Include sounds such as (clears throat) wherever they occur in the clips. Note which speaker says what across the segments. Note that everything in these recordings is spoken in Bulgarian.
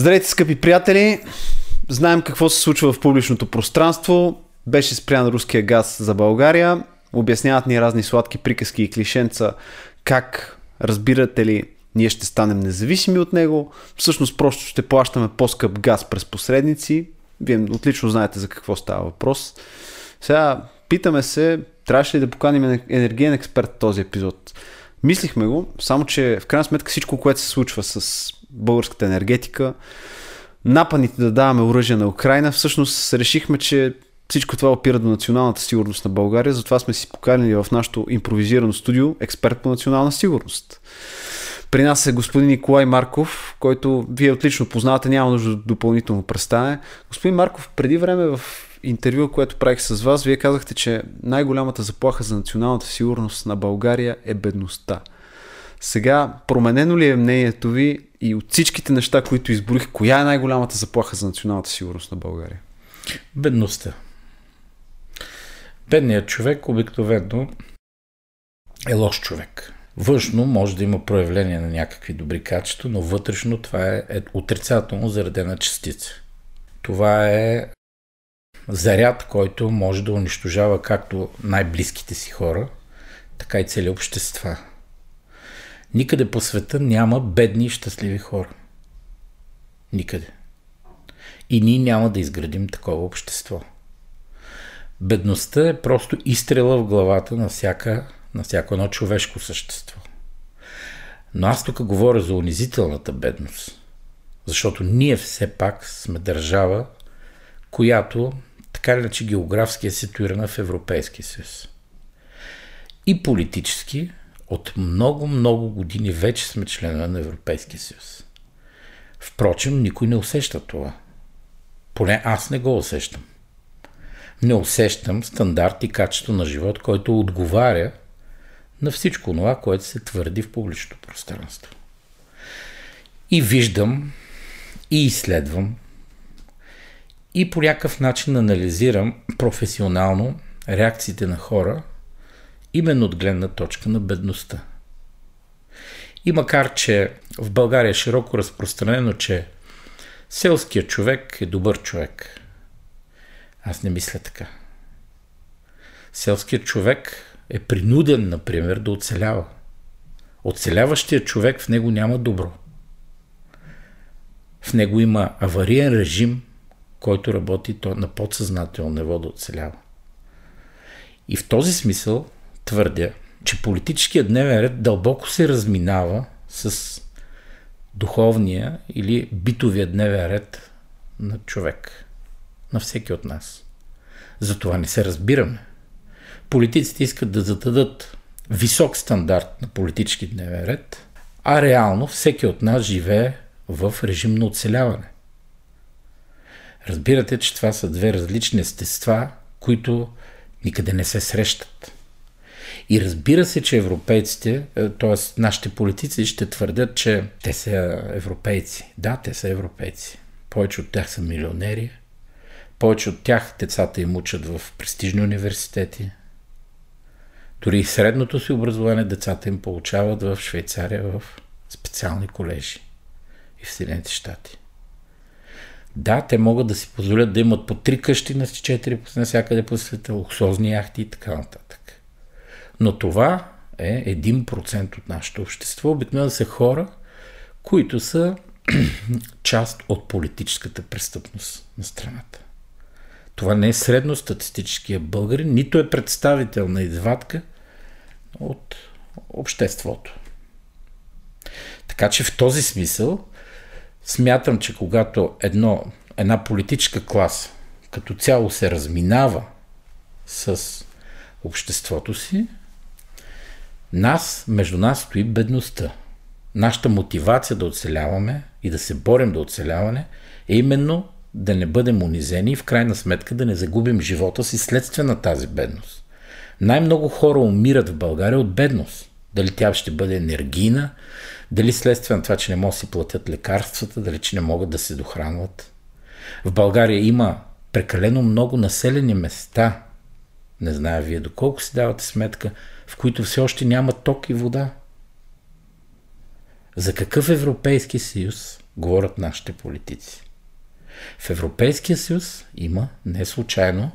Speaker 1: Здравейте, скъпи приятели! Знаем какво се случва в публичното пространство. Беше спрян руския газ за България. Обясняват ни разни сладки приказки и клишенца как, разбирате ли, ние ще станем независими от него. Всъщност просто ще плащаме по-скъп газ през посредници. Вие отлично знаете за какво става въпрос. Сега питаме се, трябваше ли да поканим енергиен експерт този епизод. Мислихме го, само че в крайна сметка всичко, което се случва с българската енергетика, напаните да даваме оръжие на Украина, всъщност решихме, че всичко това опира до националната сигурност на България, затова сме си поканили в нашото импровизирано студио експерт по национална сигурност. При нас е господин Николай Марков, който вие отлично познавате, няма нужда допълнително представяне. Господин Марков, преди време в интервю, което правих с вас, вие казахте, че най-голямата заплаха за националната сигурност на България е бедността. Сега, променено ли е мнението ви и от всичките неща, които изборих, коя е най-голямата заплаха за националната сигурност на България?
Speaker 2: Бедността. Бедният човек обикновено е лош човек. Външно може да има проявление на някакви добри качества, но вътрешно това е, е отрицателно заредена частица. Това е заряд, който може да унищожава както най-близките си хора, така и цели общества. Никъде по света няма бедни и щастливи хора. Никъде. И ние няма да изградим такова общество. Бедността е просто изстрела в главата на, всяка, на всяко едно човешко същество. Но аз тук говоря за унизителната бедност. Защото ние все пак сме държава, която така или иначе географски е ситуирана в Европейския съюз. И политически от много-много години вече сме членове на Европейския съюз. Впрочем, никой не усеща това. Поне аз не го усещам. Не усещам стандарт и качество на живот, който отговаря на всичко това, което се твърди в публичното пространство. И виждам, и изследвам, и по някакъв начин анализирам професионално реакциите на хора, именно от гледна точка на бедността. И макар, че в България е широко разпространено, че селският човек е добър човек, аз не мисля така. Селският човек е принуден, например, да оцелява. Оцеляващият човек в него няма добро. В него има авариен режим, който работи на подсъзнателно ниво да оцелява. И в този смисъл твърдя, че политическият дневен ред дълбоко се разминава с духовния или битовия дневен ред на човек, на всеки от нас. Затова не се разбираме. Политиците искат да зададат висок стандарт на политически дневен ред, а реално всеки от нас живее в режим на оцеляване. Разбирате, че това са две различни естества, които никъде не се срещат. И разбира се, че европейците, т.е. нашите политици ще твърдят, че те са европейци. Да, те са европейци. Повече от тях са милионери. Повече от тях децата им учат в престижни университети. Дори и средното си образование децата им получават в Швейцария в специални колежи и в Съединените щати. Да, те могат да си позволят да имат по три къщи на четири навсякъде по света, луксозни яхти и така нататък. Но това е 1% от нашето общество. Обикновено са хора, които са (clears throat) част от политическата престъпност на страната. Това не е средностатистическия българин, нито е представител на извадка от обществото. Така че в този смисъл Смятам, че когато едно, една политическа класа като цяло се разминава с обществото си, нас, между нас стои бедността. Нашата мотивация да оцеляваме и да се борим да оцеляване е именно да не бъдем унизени и в крайна сметка да не загубим живота си следствие на тази бедност. Най-много хора умират в България от бедност. Дали тя ще бъде енергийна, дали следствие на това, че не могат да си платят лекарствата, дали че не могат да се дохранват. В България има прекалено много населени места, не зная вие доколко си давате сметка, в които все още няма ток и вода. За какъв Европейски съюз говорят нашите политици? В Европейския съюз има не случайно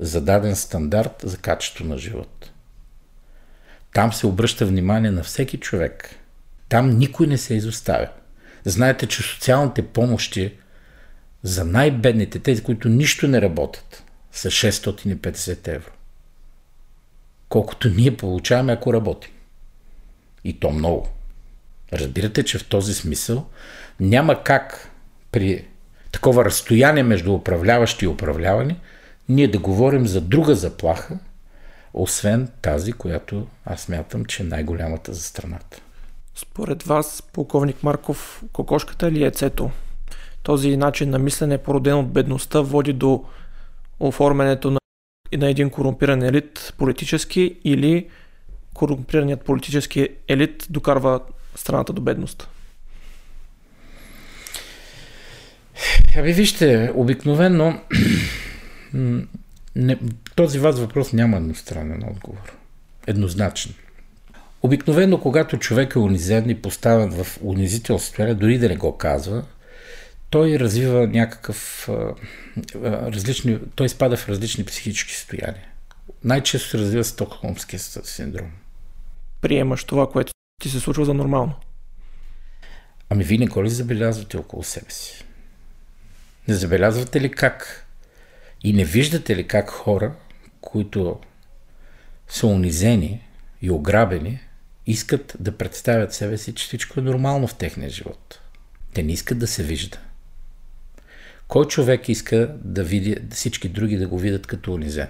Speaker 2: зададен стандарт за качество на живот. Там се обръща внимание на всеки човек. Там никой не се изоставя. Знаете, че социалните помощи за най-бедните, тези, които нищо не работят, са 650 евро. Колкото ние получаваме, ако работим. И то много. Разбирате, че в този смисъл няма как при такова разстояние между управляващи и управлявани, ние да говорим за друга заплаха, освен тази, която аз мятам, че е най-голямата за страната.
Speaker 3: Според вас, полковник Марков, кокошката ли е яйцето? Този начин на мислене, породен от бедността, води до оформянето на, на един корумпиран елит политически или корумпираният политически елит докарва страната до бедност?
Speaker 2: Ами вижте, обикновено не, този вас въпрос няма едностранен отговор. Еднозначен. Обикновено, когато човек е унизен и поставен в унизително състояние, дори да не го казва, той развива някакъв а, различни, той спада в различни психически състояния. Най-често се развива Стокхолмския синдром.
Speaker 3: Приемаш това, което ти се случва за нормално.
Speaker 2: Ами вие не ли забелязвате около себе си? Не забелязвате ли как и не виждате ли как хора, които са унизени и ограбени, искат да представят себе си, че всичко е нормално в техния живот. Те не искат да се вижда. Кой човек иска да види всички други да го видят като унизен?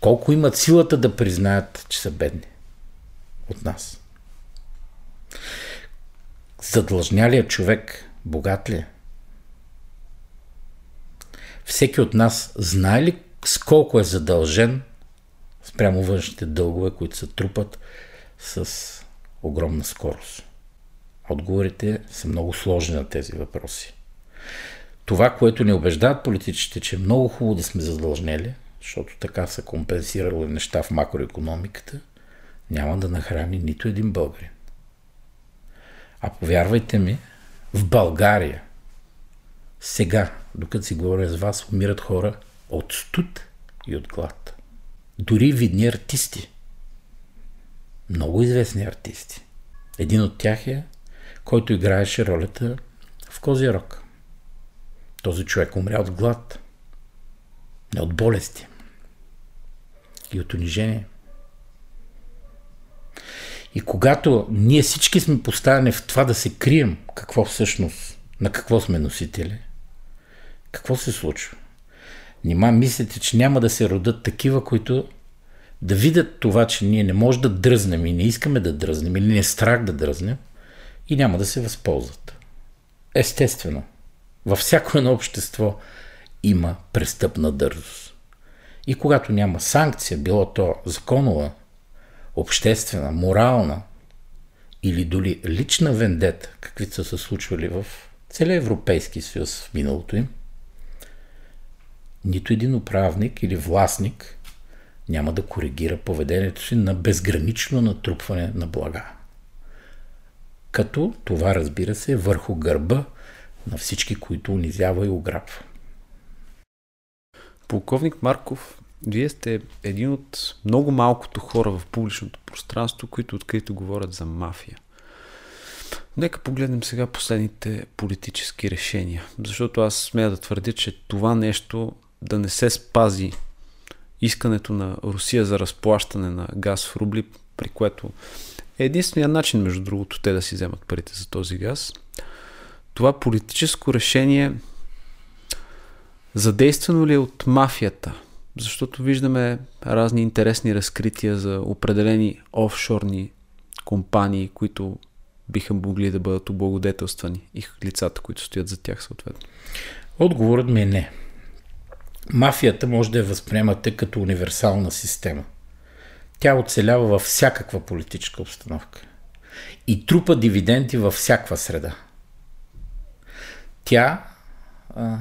Speaker 2: Колко имат силата да признаят, че са бедни от нас? Задлъжнялият човек богат ли е? Всеки от нас знае ли с колко е задължен спрямо външните дългове, които се трупат с огромна скорост? Отговорите са много сложни на тези въпроси. Това, което ни убеждават политиците, че е много хубаво да сме задължнели, защото така са компенсирали неща в макроекономиката, няма да нахрани нито един българин. А повярвайте ми, в България сега, докато си говоря с вас, умират хора от студ и от глад. Дори видни артисти. Много известни артисти. Един от тях е, който играеше ролята в Козия Рок. Този човек умря от глад. Не от болести. И от унижение. И когато ние всички сме поставени в това да се крием какво всъщност, на какво сме носители, какво се случва? Нима мислите, че няма да се родат такива, които да видят това, че ние не можем да дръзнем и не искаме да дръзнем или не е страх да дръзнем и няма да се възползват. Естествено, във всяко едно общество има престъпна дързост. И когато няма санкция, било то законова, обществена, морална или доли лична вендета, каквито са се случвали в целия Европейски съюз в миналото им, нито един управник или властник няма да коригира поведението си на безгранично натрупване на блага. Като това, разбира се, е върху гърба на всички, които унизява и ограбва.
Speaker 1: Полковник Марков, вие сте един от много малкото хора в публичното пространство, които открито говорят за мафия. Нека погледнем сега последните политически решения, защото аз смея да твърдя, че това нещо да не се спази искането на Русия за разплащане на газ в рубли, при което е единствения начин, между другото, те да си вземат парите за този газ. Това политическо решение задействано ли е от мафията? Защото виждаме разни интересни разкрития за определени офшорни компании, които биха могли да бъдат облагодетелствани и лицата, които стоят за тях съответно.
Speaker 2: Отговорът ми е не мафията може да я възприемате като универсална система. Тя оцелява във всякаква политическа обстановка и трупа дивиденти във всякаква среда. Тя а,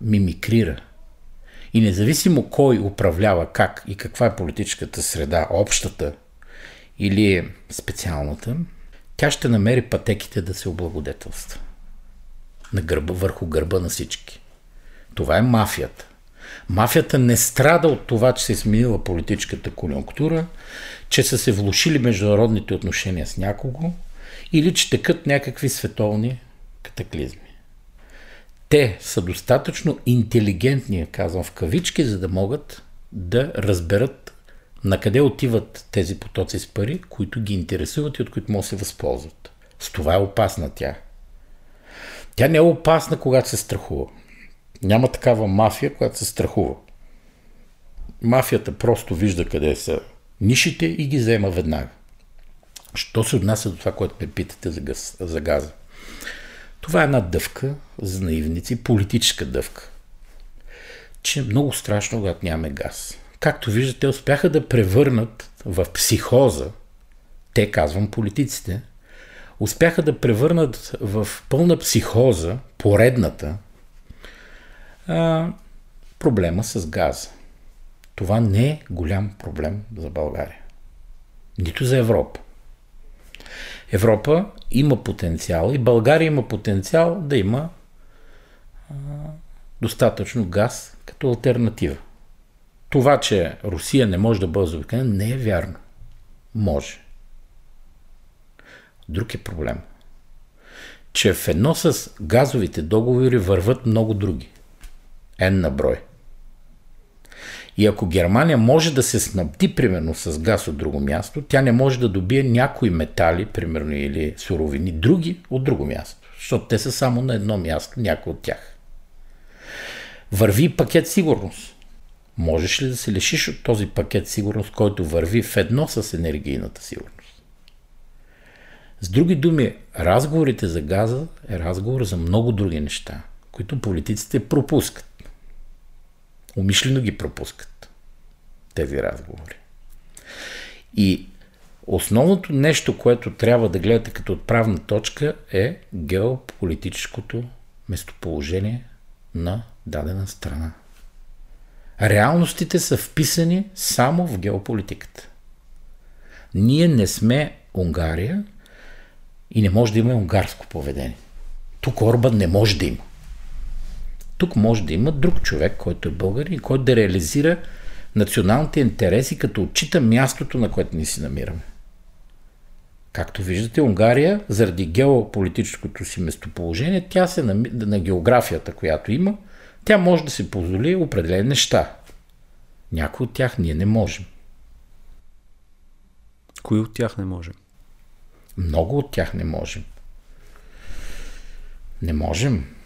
Speaker 2: мимикрира. И независимо кой управлява как и каква е политическата среда, общата или специалната, тя ще намери пътеките да се облагодетелства. На гърба, върху гърба на всички. Това е мафията. Мафията не страда от това, че се е сменила политическата конюнктура, че са се влушили международните отношения с някого или че текат някакви световни катаклизми. Те са достатъчно интелигентни, казвам в кавички, за да могат да разберат на къде отиват тези потоци с пари, които ги интересуват и от които могат да се възползват. С това е опасна тя. Тя не е опасна, когато се страхува. Няма такава мафия, която се страхува. Мафията просто вижда къде са нишите и ги взема веднага. Що се отнася до това, което ме питате за, газ, за газа? Това е една дъвка за наивници, политическа дъвка. Че е много страшно, когато нямаме газ. Както виждате, успяха да превърнат в психоза, те казвам политиците, успяха да превърнат в пълна психоза, поредната, а, проблема с газа. Това не е голям проблем за България. Нито за Европа. Европа има потенциал и България има потенциал да има достатъчно газ като альтернатива. Това, че Русия не може да бъде заобиколена, не е вярно. Може. Друг е проблем. Че в едно с газовите договори върват много други. N на брой. И ако Германия може да се снабди, примерно, с газ от друго място, тя не може да добие някои метали, примерно, или суровини, други от друго място. Защото те са само на едно място, някои от тях. Върви пакет сигурност. Можеш ли да се лишиш от този пакет сигурност, който върви в едно с енергийната сигурност? С други думи, разговорите за газа е разговор за много други неща, които политиците пропускат. Умишлено ги пропускат тези разговори. И основното нещо, което трябва да гледате като отправна точка е геополитическото местоположение на дадена страна. Реалностите са вписани само в геополитиката. Ние не сме Унгария и не може да има унгарско поведение. Тук Орбан не може да има. Тук може да има друг човек, който е българин който да реализира националните интереси, като отчита мястото, на което ни си намираме. Както виждате, Унгария, заради геополитическото си местоположение, тя се на, на географията, която има, тя може да се позволи определени неща. Някои от тях ние не можем.
Speaker 1: Кои от тях не можем?
Speaker 2: Много от тях не можем. Не можем.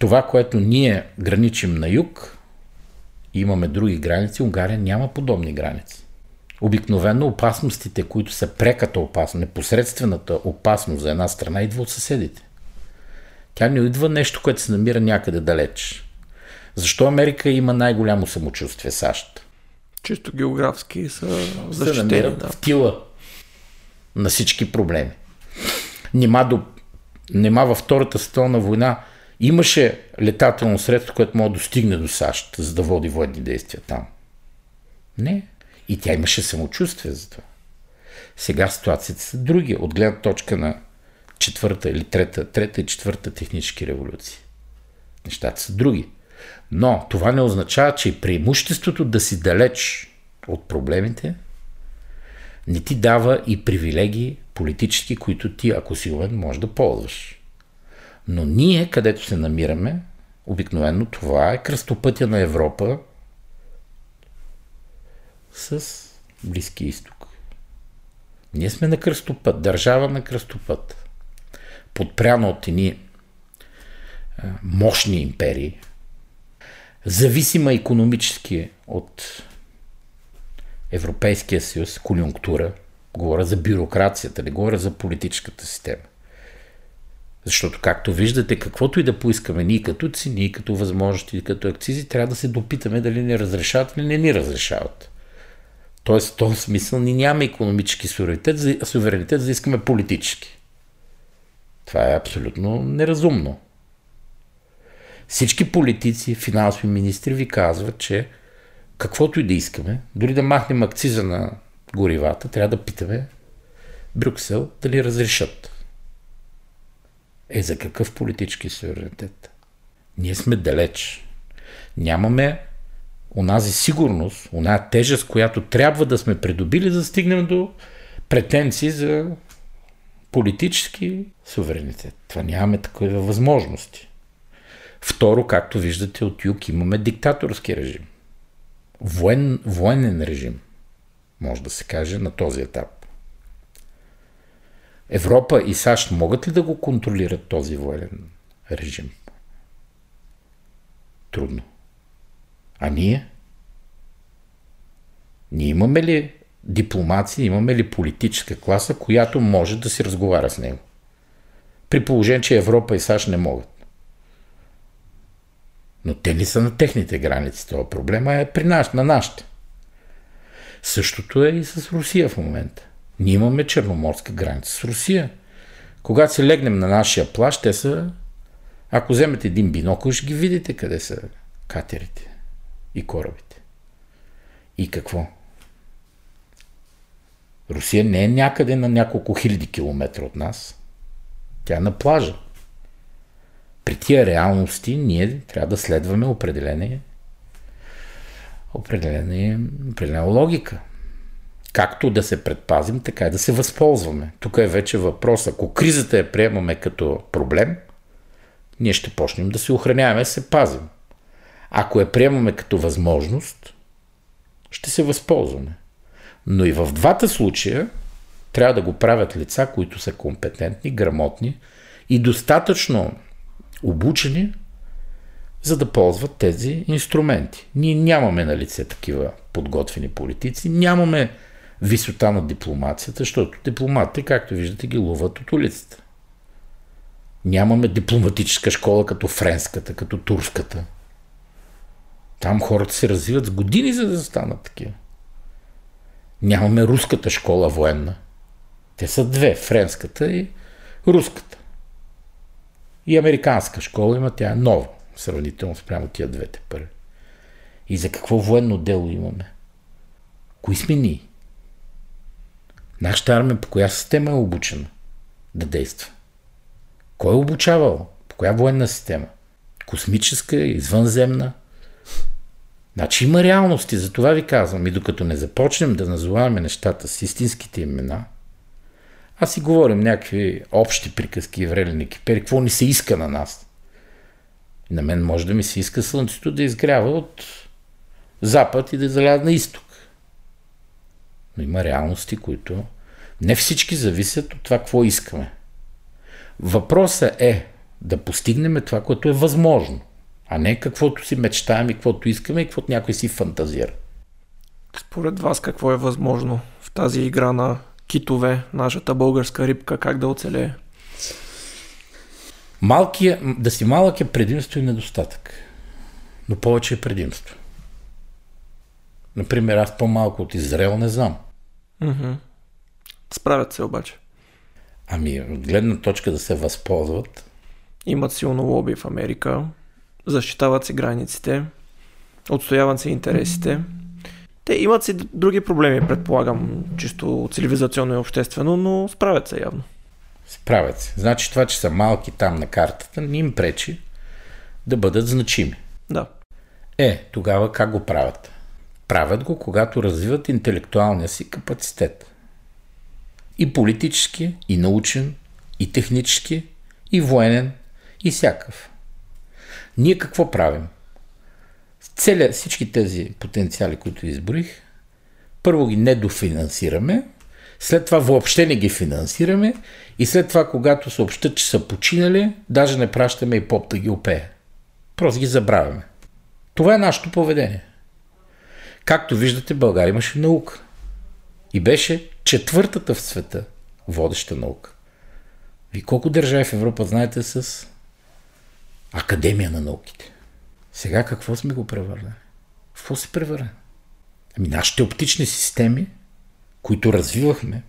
Speaker 2: Това, което ние граничим на юг, имаме други граници, Унгария няма подобни граници. Обикновено опасностите, които са преката опасност, непосредствената опасност за една страна, идва от съседите. Тя не идва нещо, което се намира някъде далеч. Защо Америка има най-голямо самочувствие САЩ?
Speaker 3: Чисто географски са защитени.
Speaker 2: Се да. в тила на всички проблеми. Нима, до, нима във Втората световна война имаше летателно средство, което може да достигне до САЩ, за да води военни действия там. Не. И тя имаше самочувствие за това. Сега ситуацията са други, от гледна точка на четвърта или трета, трета и четвърта технически революции. Нещата са други. Но това не означава, че преимуществото да си далеч от проблемите не ти дава и привилегии политически, които ти, ако си умен, можеш да ползваш. Но ние, където се намираме, обикновено това е кръстопътя на Европа с Близки изток. Ние сме на кръстопът, държава на кръстопът подпряна от едни мощни империи, зависима економически от Европейския съюз, конюнктура, говоря за бюрокрацията, не говоря за политическата система. Защото, както виждате, каквото и да поискаме ние като цени, като възможности, като акцизи, трябва да се допитаме дали не разрешават или не ни разрешават. Тоест, в този смисъл ни няма економически суверенитет, суверенитет, за искаме политически. Това е абсолютно неразумно. Всички политици, финансови министри ви казват, че каквото и да искаме, дори да махнем акциза на горивата, трябва да питаме Брюксел дали разрешат. Е, за какъв политически суверенитет? Ние сме далеч. Нямаме онази сигурност, оная тежест, която трябва да сме придобили, за да стигнем до претенции за политически суверенитет. Това нямаме такива възможности. Второ, както виждате от юг, имаме диктаторски режим. Воен, военен режим, може да се каже, на този етап. Европа и САЩ могат ли да го контролират този военен режим? Трудно. А ние? Ние имаме ли дипломация, имаме ли политическа класа, която може да си разговаря с него? При положение, че Европа и САЩ не могат. Но те не са на техните граници. Това проблема е при нас, на нашите. Същото е и с Русия в момента. Ние имаме черноморска граница с Русия. Когато се легнем на нашия плащ, те са... Ако вземете един бинокъл, ще ги видите къде са катерите и корабите. И какво? Русия не е някъде на няколко хиляди километра от нас. Тя е на плажа. При тия реалности ние трябва да следваме определени, определени, определена логика. Както да се предпазим, така и да се възползваме. Тук е вече въпрос. Ако кризата я приемаме като проблем, ние ще почнем да се охраняваме, се пазим. Ако я приемаме като възможност, ще се възползваме. Но и в двата случая трябва да го правят лица, които са компетентни, грамотни и достатъчно обучени, за да ползват тези инструменти. Ние нямаме на лице такива подготвени политици, нямаме висота на дипломацията, защото дипломатите, както виждате, ги ловат от улицата. Нямаме дипломатическа школа като френската, като турската. Там хората се развиват с години, за да станат такива. Нямаме руската школа военна. Те са две, френската и руската. И американска школа има, тя е нова, сравнително спрямо тия двете първи. И за какво военно дело имаме? Кои сме ние? Нашата армия по коя система е обучена да действа? Кой е обучавал? По коя военна система? Космическа, извънземна? Значи има реалности, за това ви казвам. И докато не започнем да назоваваме нещата с истинските имена, аз си говорим някакви общи приказки и врелени кипери, какво ни се иска на нас. На мен може да ми се иска слънцето да изгрява от запад и да заляда на изток. Но има реалности, които не всички зависят от това, какво искаме. Въпросът е да постигнем това, което е възможно, а не каквото си мечтаем и каквото искаме и каквото някой си фантазира.
Speaker 3: Според вас какво е възможно в тази игра на китове, нашата българска рибка, как да оцелее?
Speaker 2: Малкия, да си малък е предимство и недостатък. Но повече е предимство. Например, аз по-малко от Израел не знам.
Speaker 3: Mm-hmm. Справят се обаче.
Speaker 2: Ами, от гледна точка да се възползват.
Speaker 3: Имат силно лоби в Америка, защитават си границите, отстояват си интересите. Те имат си други проблеми, предполагам, чисто цивилизационно и обществено, но справят се явно.
Speaker 2: Справят се. Значи това, че са малки там на картата, не им пречи да бъдат значими.
Speaker 3: Да.
Speaker 2: Е, тогава как го правят? Правят го, когато развиват интелектуалния си капацитет. И политически, и научен, и технически, и военен, и всякакъв. Ние какво правим? Целя всички тези потенциали, които изборих, първо ги недофинансираме, след това въобще не ги финансираме и след това, когато съобщат, че са починали, даже не пращаме и поп да ги опее. Просто ги забравяме. Това е нашето поведение. Както виждате, България имаше наука. И беше четвъртата в света водеща наука. Ви колко държави в Европа знаете с Академия на науките? Сега какво сме го превърнали? В какво се превърна? Ами нашите оптични системи, които развивахме,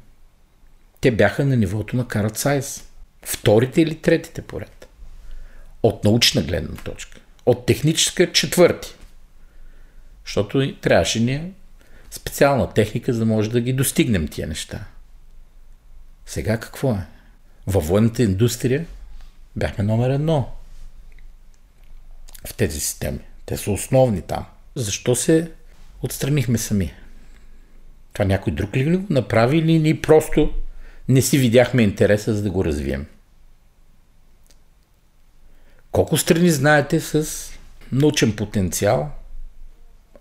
Speaker 2: те бяха на нивото на Карат Сайз. Вторите или третите поред. От научна гледна точка. От техническа четвърти. Защото трябваше ни специална техника, за да може да ги достигнем тия неща. Сега какво е? Във военната индустрия бяхме номер едно в тези системи. Те са основни там. Защо се отстранихме сами? Това някой друг ли го направи или ние просто не си видяхме интереса за да го развием? Колко страни знаете с научен потенциал,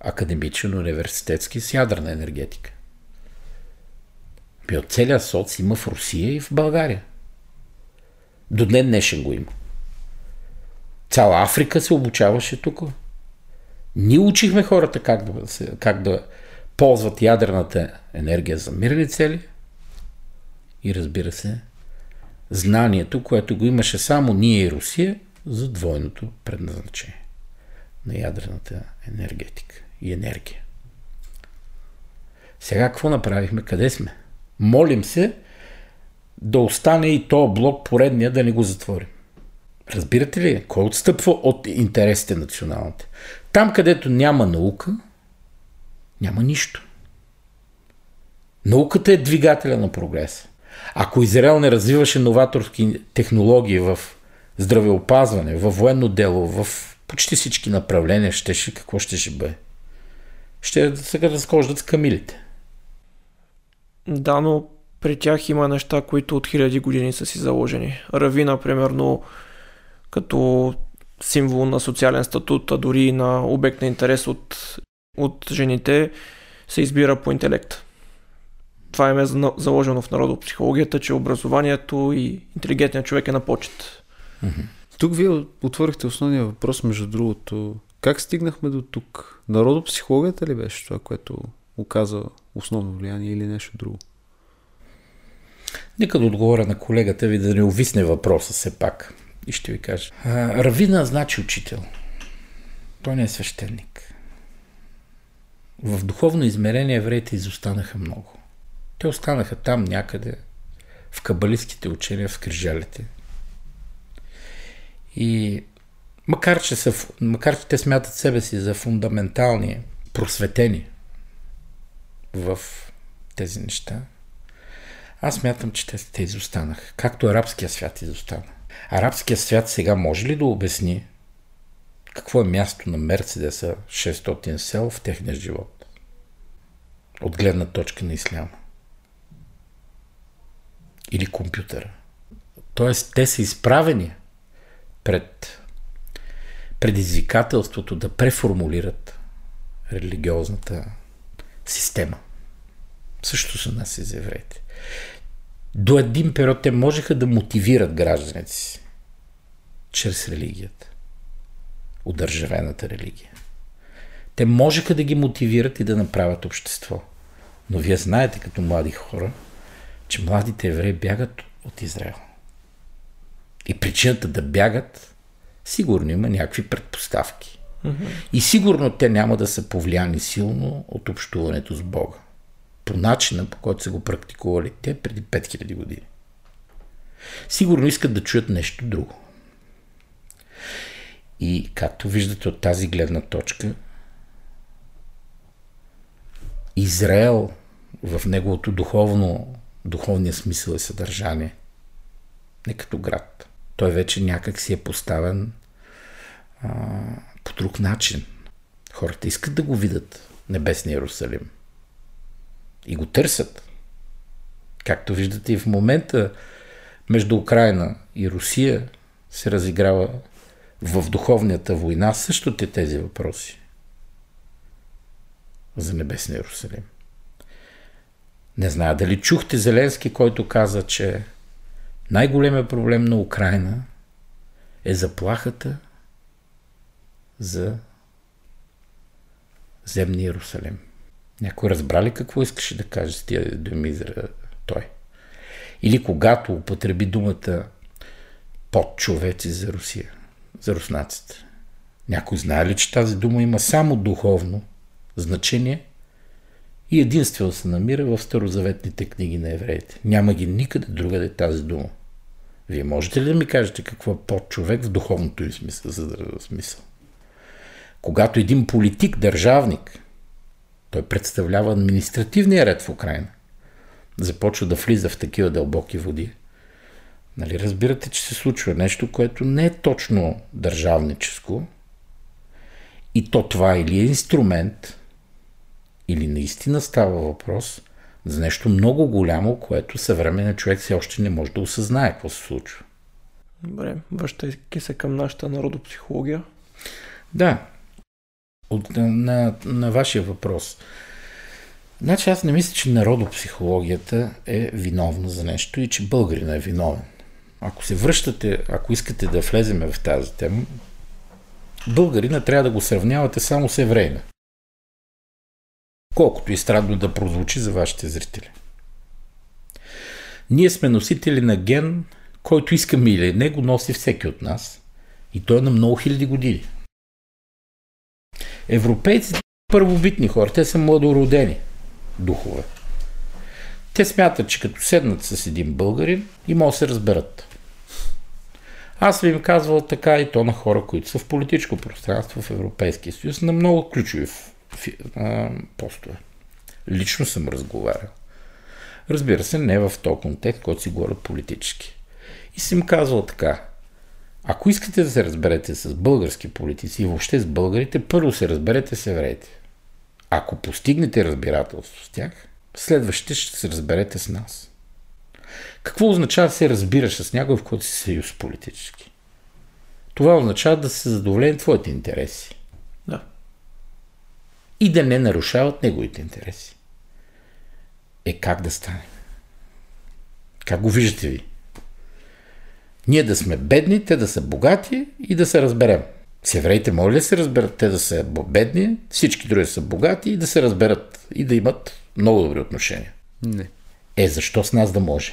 Speaker 2: академичен, университетски, с ядрена енергетика? Би от целия соц има в Русия и в България. До днен днешен го има. Цяла Африка се обучаваше тук. Ние учихме хората как да, как да ползват ядрената енергия за мирни цели и разбира се, знанието, което го имаше само ние и Русия за двойното предназначение на ядрената енергетика и енергия. Сега какво направихме? Къде сме? Молим се да остане и то блок поредния да не го затворим. Разбирате ли? Кой отстъпва от интересите националните? Там, където няма наука, няма нищо. Науката е двигателя на прогреса. Ако Израел не развиваше новаторски технологии в здравеопазване, в военно дело, в почти всички направления, щеше, какво ще ще бъде? Ще сега разхождат с камилите.
Speaker 3: Да, но при тях има неща, които от хиляди години са си заложени. Равина, примерно, като символ на социален статут, а дори и на обект на интерес от, от жените, се избира по интелект. Това е заложено в народопсихологията, че образованието и интелигентният човек е на почет.
Speaker 1: Тук вие отворихте основния въпрос, между другото. Как стигнахме до тук? Народопсихологията ли беше това, което оказа основно влияние или нещо друго?
Speaker 2: Нека да отговоря на колегата ви да не увисне въпроса все пак. И ще ви кажа. Равина значи учител. Той не е свещеник. В духовно измерение евреите изостанаха много. Те останаха там някъде, в кабалистските учения, в скрижалите. И макар че, са, макар, че те смятат себе си за фундаментални, просветени в тези неща, аз смятам, че те, те изостанаха. Както арабския свят изостана. Арабския свят сега може ли да обясни какво е място на Мерцедеса 600 сел в техния живот? От гледна точка на исляма. Или компютъра. Тоест, те са изправени пред предизвикателството да преформулират религиозната система. Също са нас из евреите до един период те можеха да мотивират гражданите си чрез религията. Удържавената религия. Те можеха да ги мотивират и да направят общество. Но вие знаете като млади хора, че младите евреи бягат от Израел. И причината да бягат, сигурно има някакви предпоставки. И сигурно те няма да са повлияни силно от общуването с Бога по начина, по който са го практикували те преди 5000 години. Сигурно искат да чуят нещо друго. И както виждате от тази гледна точка, Израел в неговото духовно, духовния смисъл и съдържание, не като град. Той вече някак си е поставен а, по друг начин. Хората искат да го видят, небесния Иерусалим и го търсят. Както виждате и в момента между Украина и Русия се разиграва в духовната война също те тези въпроси за Небесния Иерусалим. Не зная дали чухте Зеленски, който каза, че най-големият проблем на Украина е заплахата за земния Иерусалим. Някой разбра ли какво искаше да каже с тия думи той? Или когато употреби думата подчовеци за Русия, за руснаците. Някой знае ли, че тази дума има само духовно значение и единствено се намира в старозаветните книги на евреите. Няма ги никъде другаде тази дума. Вие можете ли да ми кажете какво е подчовек в духовното им смисъл, за да смисъл? Когато един политик, държавник, той представлява административния ред в Украина. започва да влиза в такива дълбоки води, нали, разбирате, че се случва нещо, което не е точно държавническо, и то това или е инструмент, или наистина става въпрос за нещо много голямо, което съвременен човек все още не може да осъзнае какво се случва.
Speaker 3: Добре, връщайки се към нашата народопсихология.
Speaker 2: Да, от, на, на вашия въпрос. Значи аз не мисля, че народопсихологията е виновна за нещо и че българина е виновен. Ако се връщате, ако искате да влеземе в тази тема, българина трябва да го сравнявате само с еврейна. Колкото и странно да прозвучи за вашите зрители. Ние сме носители на ген, който искаме или не го носи всеки от нас. И той е на много хиляди години. Европейците първобитни хора, те са младородени духове. Те смятат, че като седнат с един българин и могат да се разберат. Аз ви им казвал така и то на хора, които са в политическо пространство в Европейския съюз, на много ключови постове. Лично съм разговарял. Разбира се, не в този контекст, който си говорят политически. И съм казвал така. Ако искате да се разберете с български политици и въобще с българите, първо се разберете с евреите. Ако постигнете разбирателство с тях, следващите ще се разберете с нас. Какво означава да се разбираш с някой, в който си съюз политически? Това означава да се задоволени твоите интереси. И да не нарушават неговите интереси. Е как да стане? Как го виждате ви? Ние да сме бедни, те да са богати и да се разберем. С евреите ли да се разберат те да са бедни, всички други са богати и да се разберат и да имат много добри отношения?
Speaker 1: Не.
Speaker 2: Е, защо с нас да може?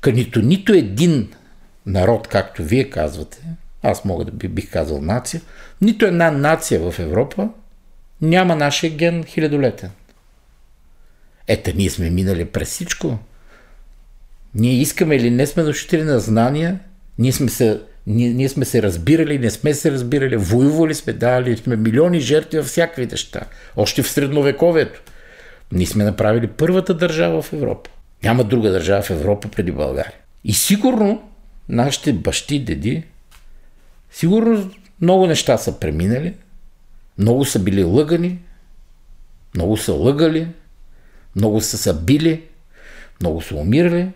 Speaker 2: Канито нито един народ, както вие казвате, аз мога да би, бих казал нация, нито една нация в Европа няма нашия ген хилядолетен. Ето, ние сме минали през всичко. Ние искаме или не сме носители на знания, ние сме се, ние, ние сме се разбирали, не сме се разбирали, воювали сме, дали сме милиони жертви във всякакви неща. Още в средновековието. Ние сме направили първата държава в Европа. Няма друга държава в Европа преди България. И сигурно нашите бащи, деди, сигурно много неща са преминали, много са били лъгани, много са лъгали, много са са били, много са умирали,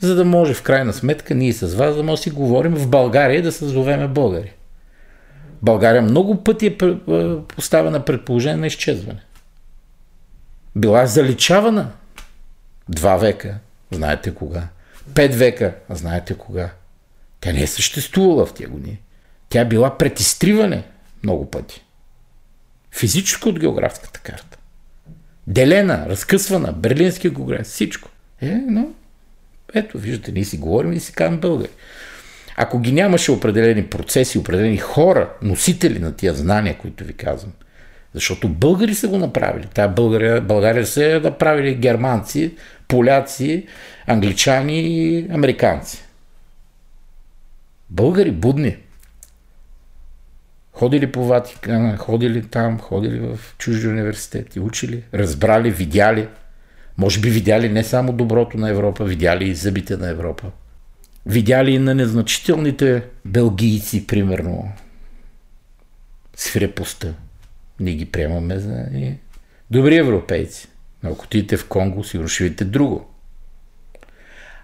Speaker 2: за да може в крайна сметка ние с вас да може да си говорим в България да се зовеме българи. България много пъти е, е поставена предположение на изчезване. Била е заличавана. Два века, знаете кога. Пет века, знаете кога. Тя не е съществувала в тия години. Тя е била претистриване много пъти. Физическо от географската карта. Делена, разкъсвана, берлински географ, всичко. Е, но ето, виждате, ние си говорим и си казвам българи. Ако ги нямаше определени процеси, определени хора, носители на тия знания, които ви казвам, защото българи са го направили. Тая България, България са направили германци, поляци, англичани и американци. Българи, будни. Ходили по Ватикана, ходили там, ходили в чужди университети, учили, разбрали, видяли – може би видяли не само доброто на Европа, видяли и зъбите на Европа. Видяли и на незначителните белгийци, примерно, свирепостта. Ние ги приемаме за добри европейци. Но ако отидете в Конго, сигурно ще видите друго.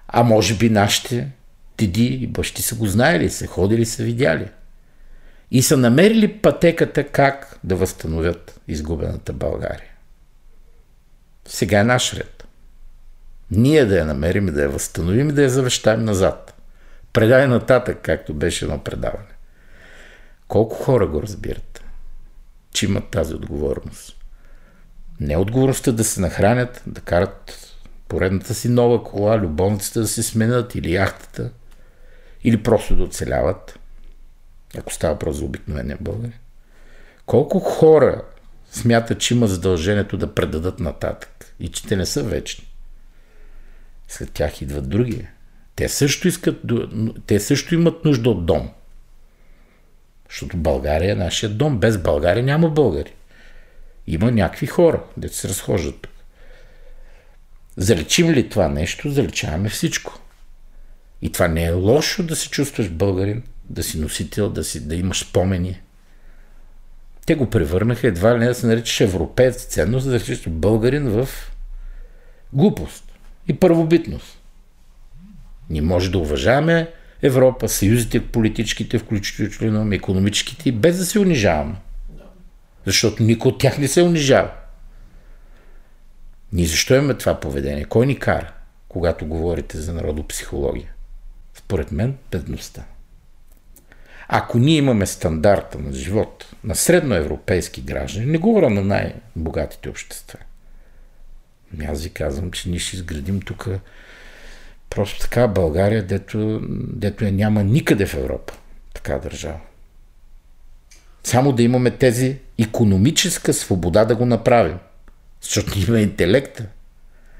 Speaker 2: А може би нашите деди и бащи са го знаели, са ходили, са видяли. И са намерили пътеката как да възстановят изгубената България. Сега е наш ред. Ние да я намерим и да я възстановим и да я завещаем назад. Предай нататък, както беше едно предаване. Колко хора го разбират, че имат тази отговорност? Не отговорността да се нахранят, да карат поредната си нова кола, любовницата да се сменят или яхтата, или просто да оцеляват, ако става просто за обикновения българин. Колко хора смятат, че има задължението да предадат нататък и че те не са вечни. След тях идват други. Те също, искат, те също имат нужда от дом. Защото България е нашия дом. Без България няма българи. Има някакви хора, де се разхождат тук. Залечим ли това нещо, залечаваме всичко. И това не е лошо да се чувстваш българин, да си носител, да, си, да имаш спомени. Те го превърнаха едва ли не да се наричаш европеец ценност, да наричаш българин в глупост и първобитност. Ние може да уважаваме Европа, съюзите политическите, включително економическите, без да се унижаваме. Защото никой от тях не се унижава. Ние защо имаме това поведение? Кой ни кара, когато говорите за народопсихология? Според мен, бедността. Ако ние имаме стандарта на живот на средноевропейски граждани, не говоря на най-богатите общества, ами аз ви казвам, че ние ще изградим тук просто така България, дето, дето я няма никъде в Европа. Така държава. Само да имаме тези економическа свобода да го направим. Защото има интелекта.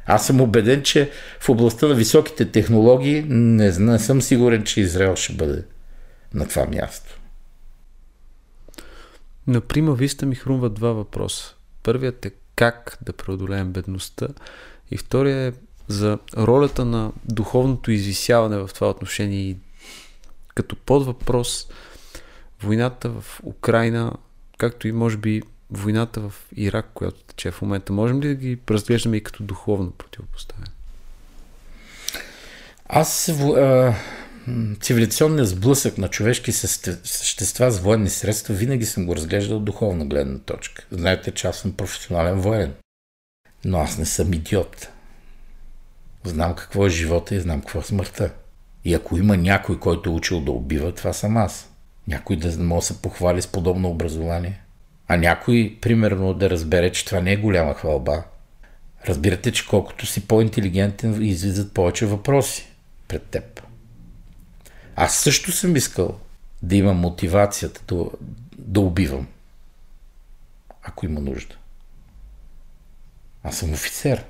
Speaker 2: Аз съм убеден, че в областта на високите технологии не, не съм сигурен, че Израел ще бъде на това място.
Speaker 1: Например, вижте ми хрумва два въпроса. Първият е как да преодолеем бедността и втория е за ролята на духовното извисяване в това отношение и като подвъпрос войната в Украина, както и може би войната в Ирак, която тече в момента. Можем ли да ги разглеждаме и като духовно противопоставяне?
Speaker 2: Аз цивилизационният сблъсък на човешки същества с военни средства винаги съм го разглеждал от духовна гледна точка. Знаете, че аз съм професионален военен. Но аз не съм идиот. Знам какво е живота и знам какво е смъртта. И ако има някой, който е учил да убива, това съм аз. Някой да може да се похвали с подобно образование. А някой, примерно, да разбере, че това не е голяма хвалба. Разбирате, че колкото си по-интелигентен, излизат повече въпроси пред теб. Аз също съм искал да имам мотивацията да, да убивам, ако има нужда. Аз съм офицер.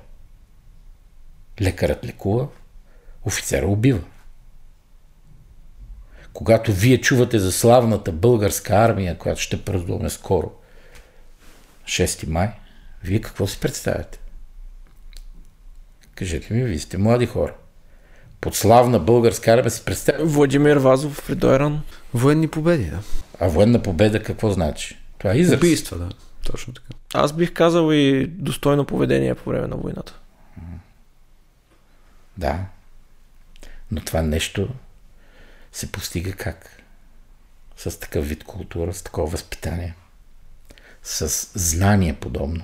Speaker 2: Лекарът лекува, офицера убива. Когато вие чувате за славната българска армия, която ще празнуваме скоро, 6 май, вие какво си представяте? Кажете ми, вие сте млади хора. Под славна българска армия си представя.
Speaker 3: Владимир Вазов, Фридойран.
Speaker 1: Военни победи, да.
Speaker 2: А военна победа какво значи? Това е израз.
Speaker 1: Убийства, да. Точно така.
Speaker 3: Аз бих казал и достойно поведение по време на войната.
Speaker 2: Да. Но това нещо се постига как? С такъв вид култура, с такова възпитание. С знание подобно.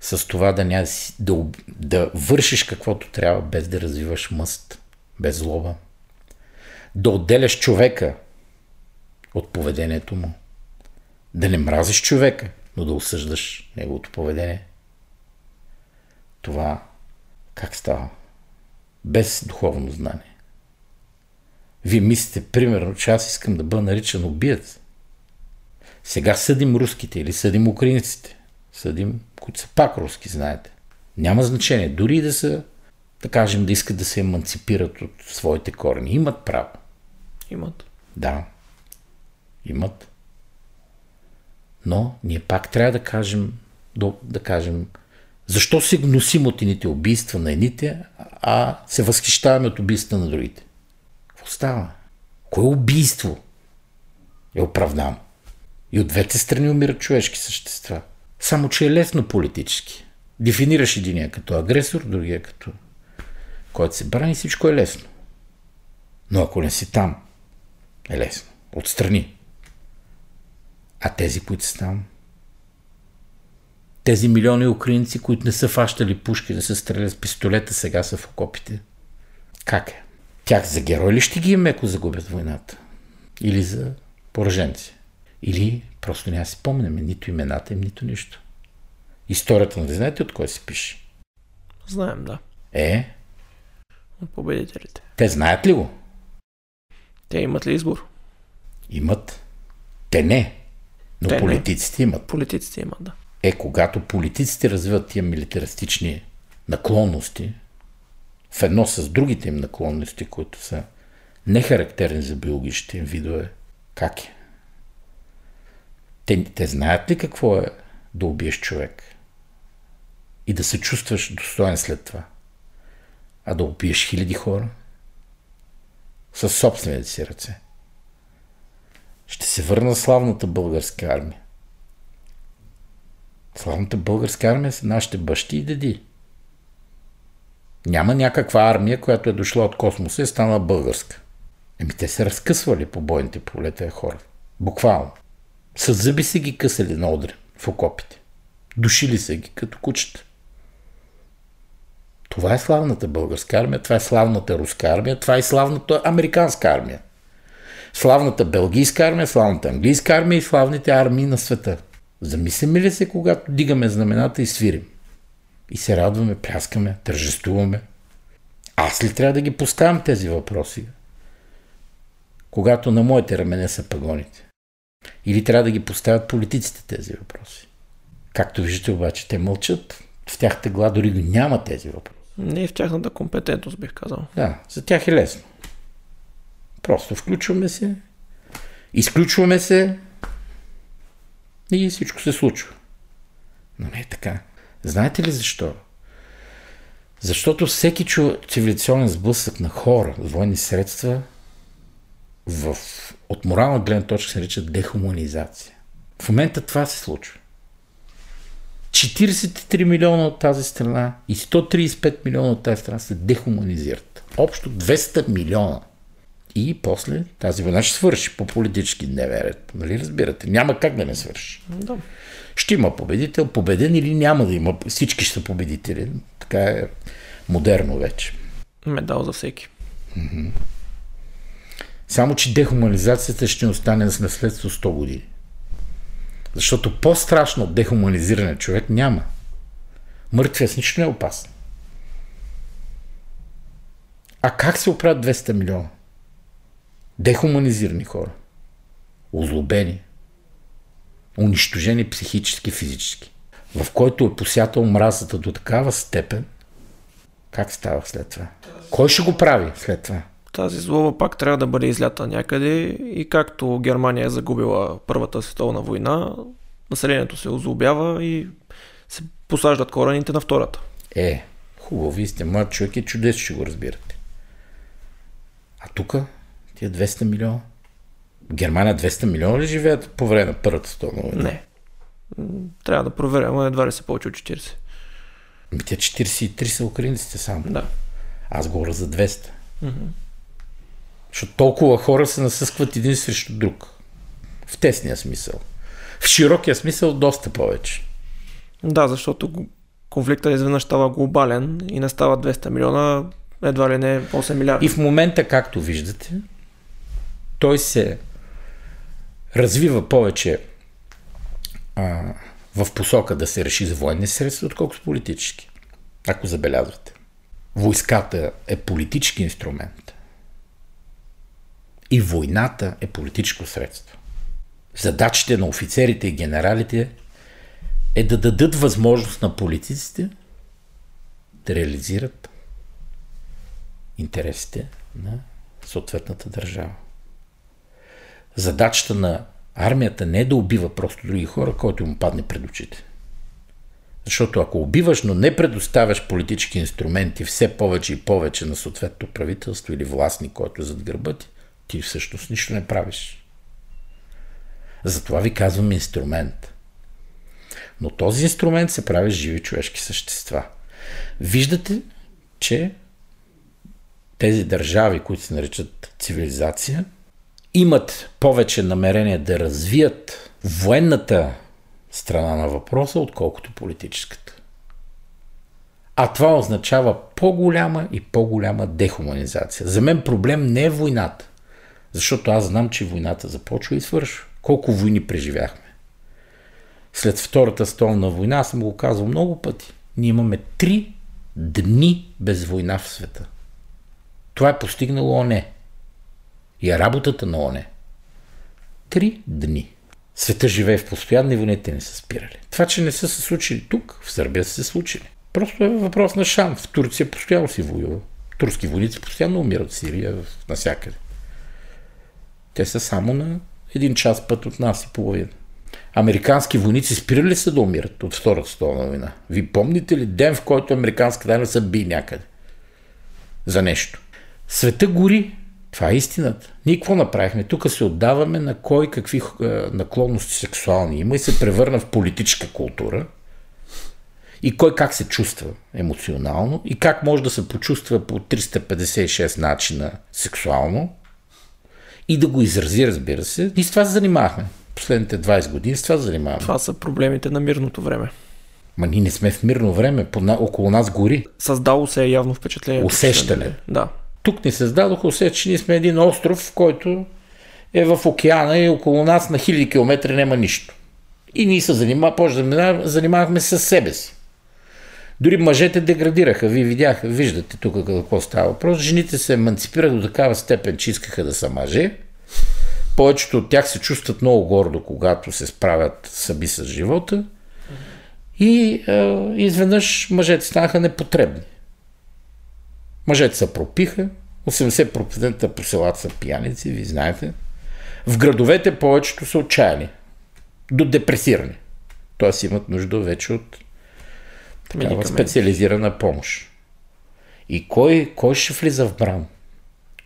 Speaker 2: С това да, ня, да, да вършиш каквото трябва, без да развиваш мъст, без злоба. Да отделяш човека от поведението му. Да не мразиш човека, но да осъждаш неговото поведение. Това как става? Без духовно знание. Вие мислите, примерно, че аз искам да бъда наричан убиец. Сега съдим руските или съдим украинците. Съдим, които са пак руски, знаете. Няма значение. Дори да са, да кажем, да искат да се еманципират от своите корени. Имат право.
Speaker 3: Имат.
Speaker 2: Да. Имат. Но ние пак трябва да кажем, да, да кажем, защо се гносим от едните убийства на едните, а се възхищаваме от убийства на другите? Какво става? Кое убийство е оправдано? И от двете страни умират човешки същества. Само, че е лесно политически. Дефинираш единия като агресор, другия като който се брани, всичко е лесно. Но ако не си там, е лесно. Отстрани. А тези, които са там, тези милиони украинци, които не са фащали пушки, да се стрелят с пистолета, сега са в окопите. Как е? Тях за герой ли ще ги им ако загубят войната? Или за пораженци? Или просто няма си помняме нито имената им, нито нищо. Историята не знаете от кой се пише?
Speaker 3: Знаем, да.
Speaker 2: Е?
Speaker 3: От победителите.
Speaker 2: Те знаят ли го?
Speaker 3: Те имат ли избор?
Speaker 2: Имат. Те не. Но
Speaker 3: Те не.
Speaker 2: политиците имат.
Speaker 3: Политиците имат, да.
Speaker 2: Е, когато политиците развиват тия милитаристични наклонности, в едно с другите им наклонности, които са нехарактерни за биологичните им видове, как е? Те, те знаят ли какво е да убиеш човек? и да се чувстваш достоен след това, а да убиеш хиляди хора със собствените си ръце. Ще се върна славната българска армия. Славната българска армия са нашите бащи и деди. Няма някаква армия, която е дошла от космоса и е станала българска. Еми те се разкъсвали по бойните полета хора. Буквално. С зъби се ги късали на одри в окопите. Душили се ги като кучета. Това е славната българска армия, това е славната руска армия, това е славната американска армия. Славната белгийска армия, славната английска армия и славните армии на света. Замисляме ли се, когато дигаме знамената и свирим? И се радваме, пляскаме, тържествуваме. Аз ли трябва да ги поставям тези въпроси? Когато на моите рамене са пагоните. Или трябва да ги поставят политиците тези въпроси. Както виждате обаче, те мълчат. В тяхната гла дори няма тези въпроси.
Speaker 3: Не е в тяхната компетентност, бих казал.
Speaker 2: Да, за тях е лесно. Просто включваме се, изключваме се и всичко се случва. Но не е така. Знаете ли защо? Защото всеки чу цивилизационен сблъсък на хора с военни средства в, от морална гледна точка се нарича дехуманизация. В момента това се случва. 43 милиона от тази страна и 135 милиона от тази страна се дехуманизират. Общо 200 милиона. И после тази война ще свърши по политически дневен ред. Нали разбирате? Няма как да не свърши.
Speaker 3: Да.
Speaker 2: Ще има победител, победен или няма да има. Всички ще са победители. Така е модерно вече.
Speaker 3: Медал за всеки.
Speaker 2: Само, че дехуманизацията ще остане с наследство 100 години. Защото по-страшно от дехуманизиране човек няма. Мъртвия с нищо не е опасен. А как се оправят 200 милиона? Дехуманизирани хора. Озлобени. Унищожени психически, физически. В който е посятал мразата до такава степен, как става след това? Кой ще го прави след това?
Speaker 3: Тази злоба пак трябва да бъде излята някъде и както Германия е загубила Първата световна война, населението се озлобява и се посаждат корените на Втората.
Speaker 2: Е, хубаво, вие сте млад човек и чудесно ще го разбирате. А тук, тия 200 милиона, Германия 200 милиона ли живеят по време на Първата световна война?
Speaker 3: Не. Трябва да проверя, но едва ли са повече от 40.
Speaker 2: Ами те 43 са украинците само.
Speaker 3: Да.
Speaker 2: Аз говоря за 200. Защото толкова хора се насъскват един срещу друг. В тесния смисъл. В широкия смисъл доста повече.
Speaker 3: Да, защото го- конфликтът изведнъж става глобален и не става 200 милиона, едва ли не 8 милиарда.
Speaker 2: И в момента, както виждате, той се развива повече а, в посока да се реши за военни средства, отколкото политически. Ако забелязвате. Войската е политически инструмент. И войната е политическо средство. Задачите на офицерите и генералите е да дадат възможност на политиците да реализират интересите на съответната държава. Задачата на армията не е да убива просто други хора, който му падне пред очите. Защото ако убиваш, но не предоставяш политически инструменти все повече и повече на съответното правителство или властник, който е зад гърба ти, ти всъщност нищо не правиш. Затова ви казвам инструмент. Но този инструмент се прави с живи човешки същества. Виждате, че тези държави, които се наричат цивилизация, имат повече намерение да развият военната страна на въпроса, отколкото политическата. А това означава по-голяма и по-голяма дехуманизация. За мен проблем не е войната, защото аз знам, че войната започва и свършва. Колко войни преживяхме? След Втората столна война, аз съм го казал много пъти, ние имаме три дни без война в света. Това е постигнало ОНЕ. И е работата на ОНЕ. Три дни. Света живее в постоянни войни, те не са спирали. Това, че не са се случили тук, в Сърбия са се случили. Просто е въпрос на шан. В Турция постоянно си воюва. Турски войници постоянно умират в Сирия, навсякъде. Те са само на един час път от нас и половина. Американски войници спирали ли са да умират от Втората световна война? Ви помните ли ден, в който американската армия са би някъде? За нещо. Света гори. Това е истината. Ние какво направихме? Тук се отдаваме на кой какви е, наклонности сексуални има и се превърна в политическа култура. И кой как се чувства емоционално и как може да се почувства по 356 начина сексуално и да го изрази, разбира се. И с това се занимавахме. Последните 20 години с това се занимаваме.
Speaker 3: Това са проблемите на мирното време.
Speaker 2: Ма ние не сме в мирно време, около нас гори.
Speaker 3: Създало се е явно впечатление.
Speaker 2: Усещане.
Speaker 3: Да.
Speaker 2: Тук ни създадоха усещане, че ние сме един остров, в който е в океана и около нас на хиляди километри няма нищо. И ние се занимавахме, занимавахме с себе си. Дори мъжете деградираха. Вие видяха, виждате тук какво става въпрос. Жените се еманципираха до такава степен, че искаха да са мъже. Повечето от тях се чувстват много гордо, когато се справят сами с живота. И е, изведнъж мъжете станаха непотребни. Мъжете се пропиха, 80% по селата са пияници, ви знаете. В градовете повечето са отчаяни, до депресирани. Тоест имат нужда вече от такава специализирана помощ. И кой, кой ще влиза в бран?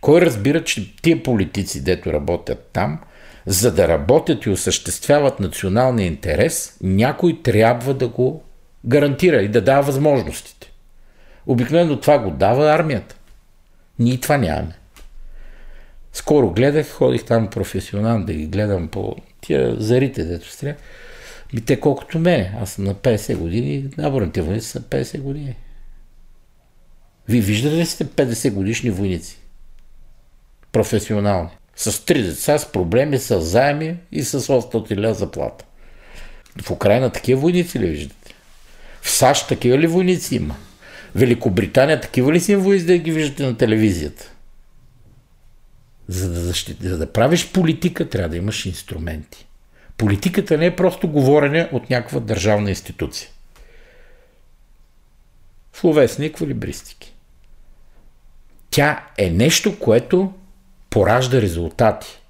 Speaker 2: Кой разбира, че тия политици, дето работят там, за да работят и осъществяват националния интерес, някой трябва да го гарантира и да дава възможностите. Обикновено това го дава армията. Ние това нямаме. Скоро гледах, ходих там професионално да ги гледам по тия зарите, дето стря. Ми те колкото мене. Аз съм на 50 години, наборните войници са 50 години. Вие виждате ли сте 50 годишни войници? Професионални. С три деца, с проблеми, с заеми и с 800 ля заплата. В Украина такива войници ли виждате? В САЩ такива ли войници има? Великобритания такива ли си войници да ги виждате на телевизията? За да, защити, за да правиш политика, трябва да имаш инструменти. Политиката не е просто говорене от някаква държавна институция. Словесни еквилибристики. Тя е нещо, което поражда резултати.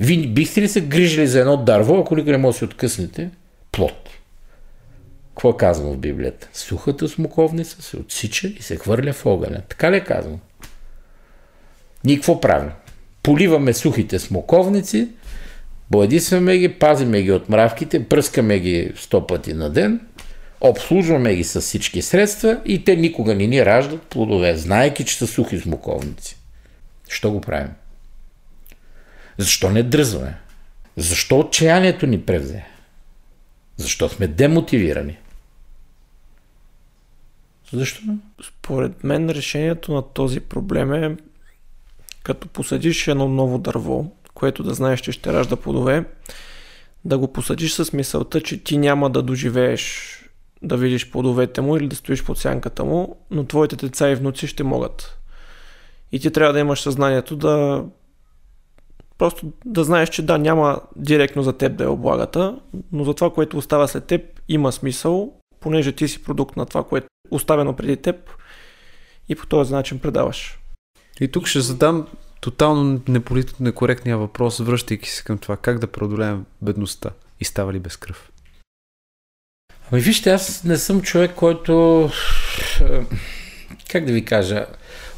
Speaker 2: Вие бихте ли се грижили за едно дърво, ако ли не може да си откъснете? Плод. Какво е казано в Библията? Сухата смоковница се отсича и се хвърля в огъня. Така ли е казано? Ние какво правим? Поливаме сухите смоковници, Боядисваме ги, пазиме ги от мравките, пръскаме ги сто пъти на ден, обслужваме ги с всички средства и те никога не ни раждат плодове, знаеки, че са сухи смоковници. Що го правим? Защо не дръзваме? Защо отчаянието ни превзе? Защо сме демотивирани? Защо?
Speaker 3: Според мен решението на този проблем е като посадиш едно ново дърво, което да знаеш, че ще ражда плодове, да го посадиш с мисълта, че ти няма да доживееш да видиш плодовете му или да стоиш под сянката му, но твоите деца и внуци ще могат. И ти трябва да имаш съзнанието да просто да знаеш, че да, няма директно за теб да е облагата, но за това, което остава след теб, има смисъл, понеже ти си продукт на това, което е оставено преди теб и по този начин предаваш.
Speaker 1: И тук ще задам тотално неполитично некоректния въпрос, връщайки се към това, как да преодолеем бедността и става ли без кръв?
Speaker 2: Ами вижте, аз не съм човек, който, е, как да ви кажа,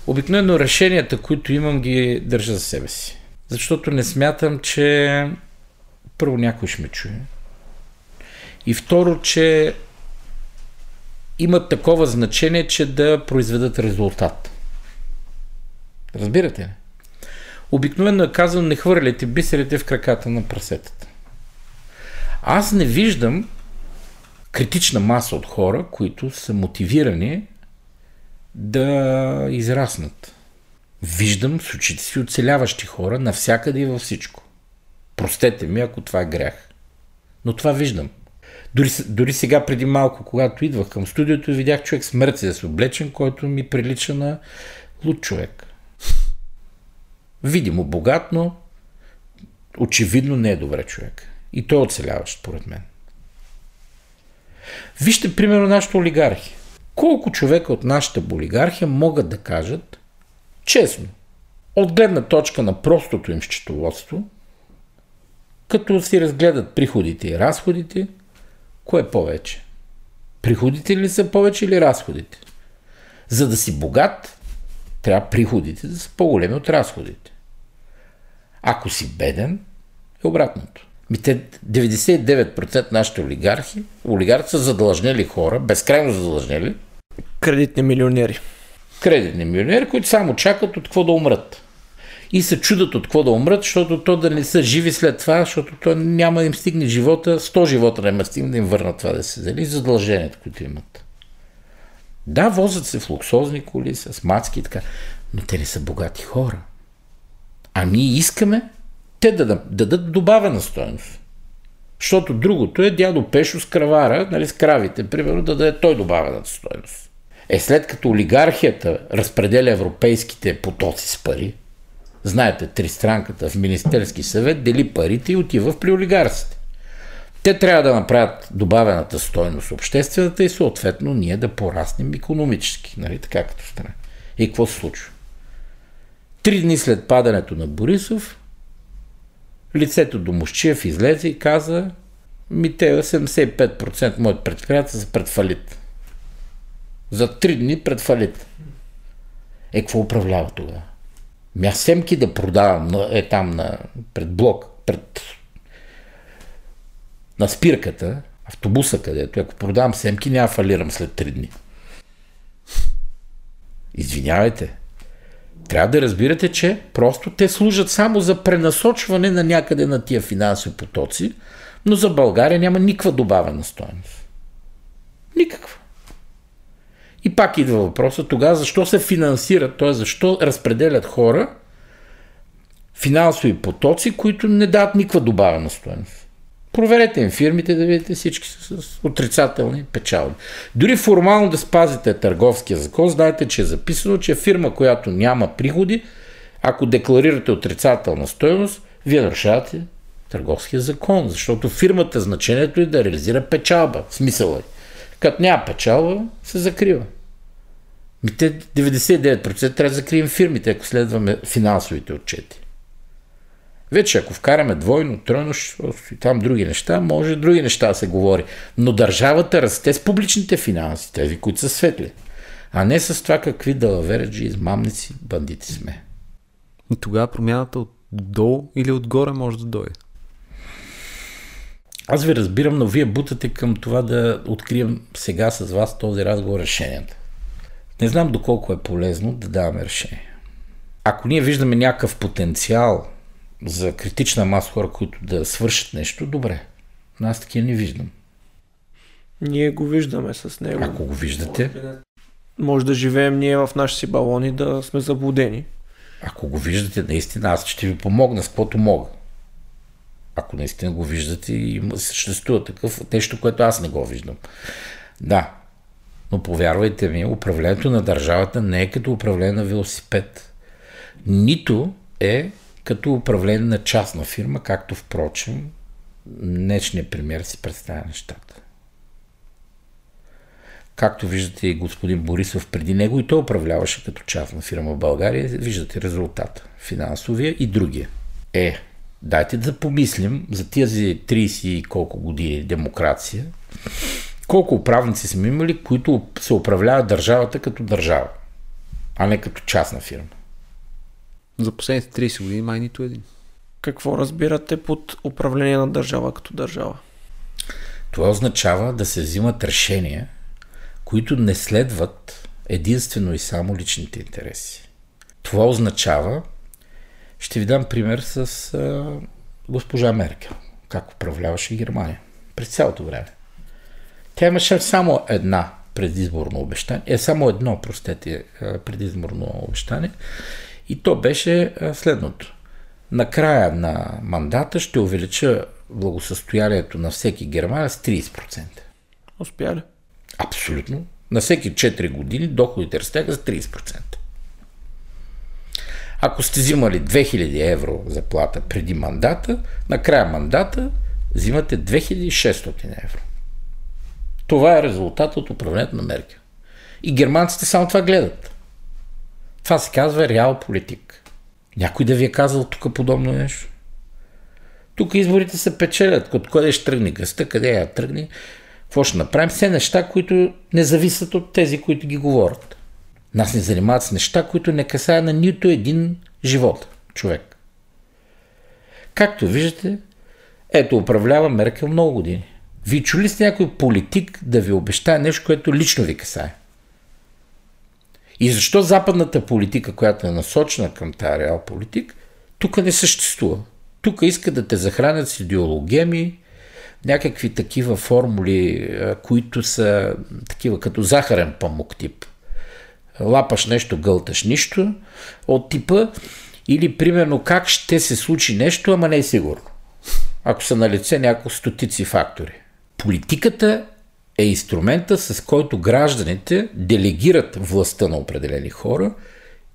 Speaker 2: обикновено решенията, които имам, ги държа за себе си. Защото не смятам, че първо някой ще ме чуе. И второ, че имат такова значение, че да произведат резултат. Разбирате ли? Обикновено е казано не хвърляйте бисерите в краката на прасетата. Аз не виждам критична маса от хора, които са мотивирани да израснат. Виждам с очите си оцеляващи хора навсякъде и във всичко. Простете ми, ако това е грях. Но това виждам. Дори, дори сега, преди малко, когато идвах към студиото, видях човек с Мерцедес облечен, който ми прилича на луд човек. Видимо богат, но очевидно не е добре човек. И той е оцеляващ, според мен. Вижте, примерно, нашата олигархия. Колко човека от нашата олигархия могат да кажат, честно, от гледна точка на простото им счетоводство, като си разгледат приходите и разходите, кое е повече? Приходите ли са повече или разходите? За да си богат, трябва приходите да са по-големи от разходите. Ако си беден, е обратното. Ми те 99% нашите олигархи, олигархи са задължнели хора, безкрайно задължнели.
Speaker 3: Кредитни милионери.
Speaker 2: Кредитни милионери, които само чакат от какво да умрат. И се чудат от какво да умрат, защото то да не са живи след това, защото то няма да им стигне живота, 100 живота няма да стигне да им върнат това да се дали, задълженията, които имат. Да, возят се в луксозни коли, с мацки и така, но те не са богати хора. А ние искаме те да дадат добавена стоеност. Защото другото е дядо Пешо с кравара, нали, с кравите, примерно, да даде той добавената стоеност. Е, след като олигархията разпределя европейските потоци с пари, знаете, тристранката в Министерски съвет дели парите и отива при олигарците. Те трябва да направят добавената стойност обществената и съответно ние да пораснем економически, нали, така като страна. И какво се случва? Три дни след падането на Борисов, лицето до Мощиев излезе и каза, ми те 75% моят предприятия са пред фалит. За три дни пред фалит. Е, какво управлява тогава? Ми семки да продавам е там на, пред блок, пред на спирката, автобуса където, ако продавам семки, няма фалирам след три дни. Извинявайте. Трябва да разбирате, че просто те служат само за пренасочване на някъде на тия финансови потоци, но за България няма никаква добавена стоеност. Никаква. И пак идва въпроса тогава защо се финансират, т.е. защо разпределят хора финансови потоци, които не дават никаква добавена стоеност. Проверете им фирмите да видите всички са с отрицателни печалби. Дори формално да спазите търговския закон, знаете, че е записано, че фирма, която няма приходи, ако декларирате отрицателна стоеност, вие нарушавате търговския закон, защото фирмата значението е да реализира печалба. Смисъл е. Като няма печалба, се закрива. Ми те 99% трябва да закрием фирмите, ако следваме финансовите отчети. Вече ако вкараме двойно, тройно и там други неща, може други неща да се говори. Но държавата расте с публичните финанси, тези, които са светли. А не с това какви далавереджи, измамници, бандити сме.
Speaker 1: И тогава промяната отдолу или отгоре може да дойде.
Speaker 2: Аз ви разбирам, но вие бутате към това да открием сега с вас този разговор решенията. Не знам доколко е полезно да даваме решение. Ако ние виждаме някакъв потенциал за критична маса хора, които да свършат нещо, добре. Но аз такива не виждам.
Speaker 3: Ние го виждаме с него.
Speaker 2: Ако го виждате.
Speaker 3: Може да живеем ние в нашите си балони, да сме заблудени.
Speaker 2: Ако го виждате, наистина, аз ще ви помогна с каквото мога. Ако наистина го виждате и съществува такъв нещо, което аз не го виждам. Да, но повярвайте ми, управлението на държавата не е като управление на велосипед. Нито е като управление на частна фирма, както впрочем днешният премьер си представя нещата. Както виждате и господин Борисов преди него и той управляваше като частна фирма в България, виждате резултата. Финансовия и другия. Е, дайте да помислим за тези 30 и колко години демокрация, колко управници сме имали, които се управляват държавата като държава, а не като частна фирма.
Speaker 1: За последните 30 години май нито един.
Speaker 3: Какво разбирате под управление на държава като държава?
Speaker 2: Това означава да се взимат решения, които не следват единствено и само личните интереси. Това означава, ще ви дам пример с а, госпожа Меркел, как управляваше Германия през цялото време. Тя имаше само една предизборно обещание, е само едно, простете, предизборно обещание и то беше следното. Накрая на мандата ще увелича благосъстоянието на всеки герман с 30%.
Speaker 3: Успя ли?
Speaker 2: Абсолютно. На всеки 4 години доходите растяха с 30%. Ако сте взимали 2000 евро заплата преди мандата, на края мандата взимате 2600 евро. Това е резултат от управлението на Меркел. И германците само това гледат. Това се казва реал политик. Някой да ви е казал тук подобно нещо? Тук изборите се печелят. От къде ще тръгне гъста, къде я тръгне, какво ще направим? Все неща, които не зависят от тези, които ги говорят. Нас не занимават с неща, които не касаят на нито един живот, човек. Както виждате, ето управлява Меркел много години. Ви чули сте някой политик да ви обещае нещо, което лично ви касае? И защо западната политика, която е насочена към тази реал политик, тук не съществува. Тук искат да те захранят с идеологеми, някакви такива формули, които са такива като захарен памук тип. Лапаш нещо, гълташ нищо от типа или примерно как ще се случи нещо, ама не е сигурно. Ако са на лице няколко стотици фактори. Политиката е инструмента, с който гражданите делегират властта на определени хора,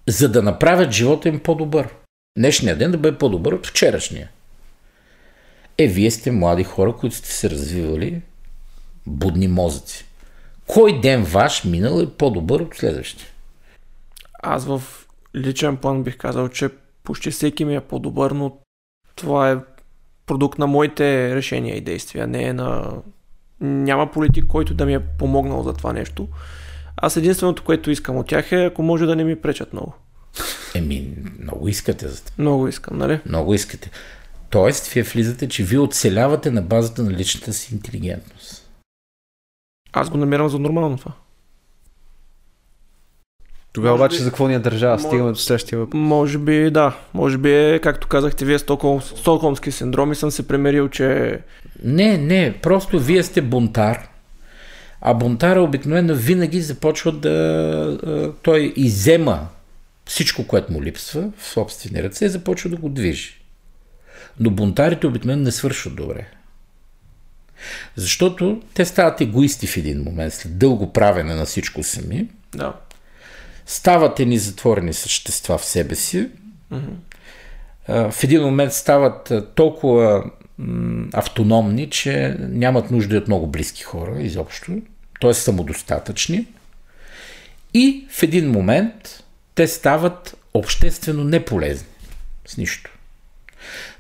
Speaker 2: за да направят живота им по-добър. Днешния ден да бъде по-добър от вчерашния. Е, вие сте млади хора, които сте се развивали будни мозъци. Кой ден ваш минал е по-добър от следващия?
Speaker 3: Аз в личен план бих казал, че почти всеки ми е по-добър, но това е продукт на моите решения и действия, не е на... Няма политик, който да ми е помогнал за това нещо. Аз единственото, което искам от тях е, ако може да не ми пречат много.
Speaker 2: Еми, много искате за това.
Speaker 3: Много искам, нали?
Speaker 2: Много искате. Тоест, вие влизате, че вие оцелявате на базата на личната си интелигентност.
Speaker 3: Аз го намирам за нормално това.
Speaker 1: Тогава обаче би... за какво ни е държава? Стигаме до следващия въпрос.
Speaker 3: Може би да. Може би е, както казахте вие, Стокхолм, Стокхолмски синдром и съм се премерил, че...
Speaker 2: Не, не. Просто вие сте бунтар. А бунтара обикновено винаги започва да... Той изема всичко, което му липсва в собствени ръце и започва да го движи. Но бунтарите обикновено не свършват добре. Защото те стават егоисти в един момент, след дълго правене на всичко сами.
Speaker 3: Да.
Speaker 2: Стават едни затворени същества в себе си. В един момент стават толкова автономни, че нямат нужда от много близки хора изобщо. Т.е. самодостатъчни. И в един момент те стават обществено неполезни с нищо.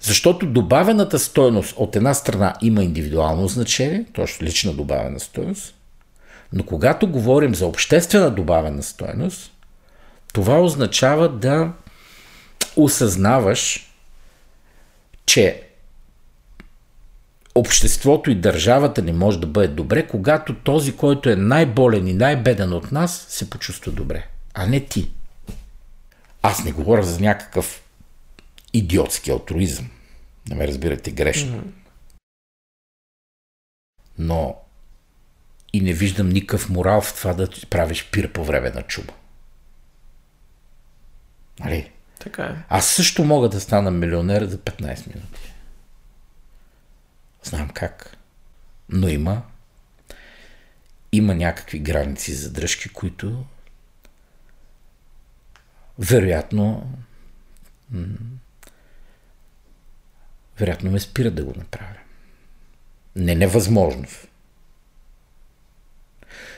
Speaker 2: Защото добавената стоеност от една страна има индивидуално значение, точно лична добавена стоеност, но когато говорим за обществена добавена стоеност, това означава да осъзнаваш, че обществото и държавата ни може да бъде добре, когато този, който е най-болен и най-беден от нас, се почувства добре, а не ти. Аз не говоря за някакъв идиотски алтруизъм. Не ме разбирате грешно. Но и не виждам никакъв морал в това да правиш пир по време на чума. Нали?
Speaker 3: Така е.
Speaker 2: Аз също мога да стана милионер за 15 минути. Знам как. Но има има някакви граници за дръжки, които вероятно вероятно ме спират да го направя. Не невъзможно.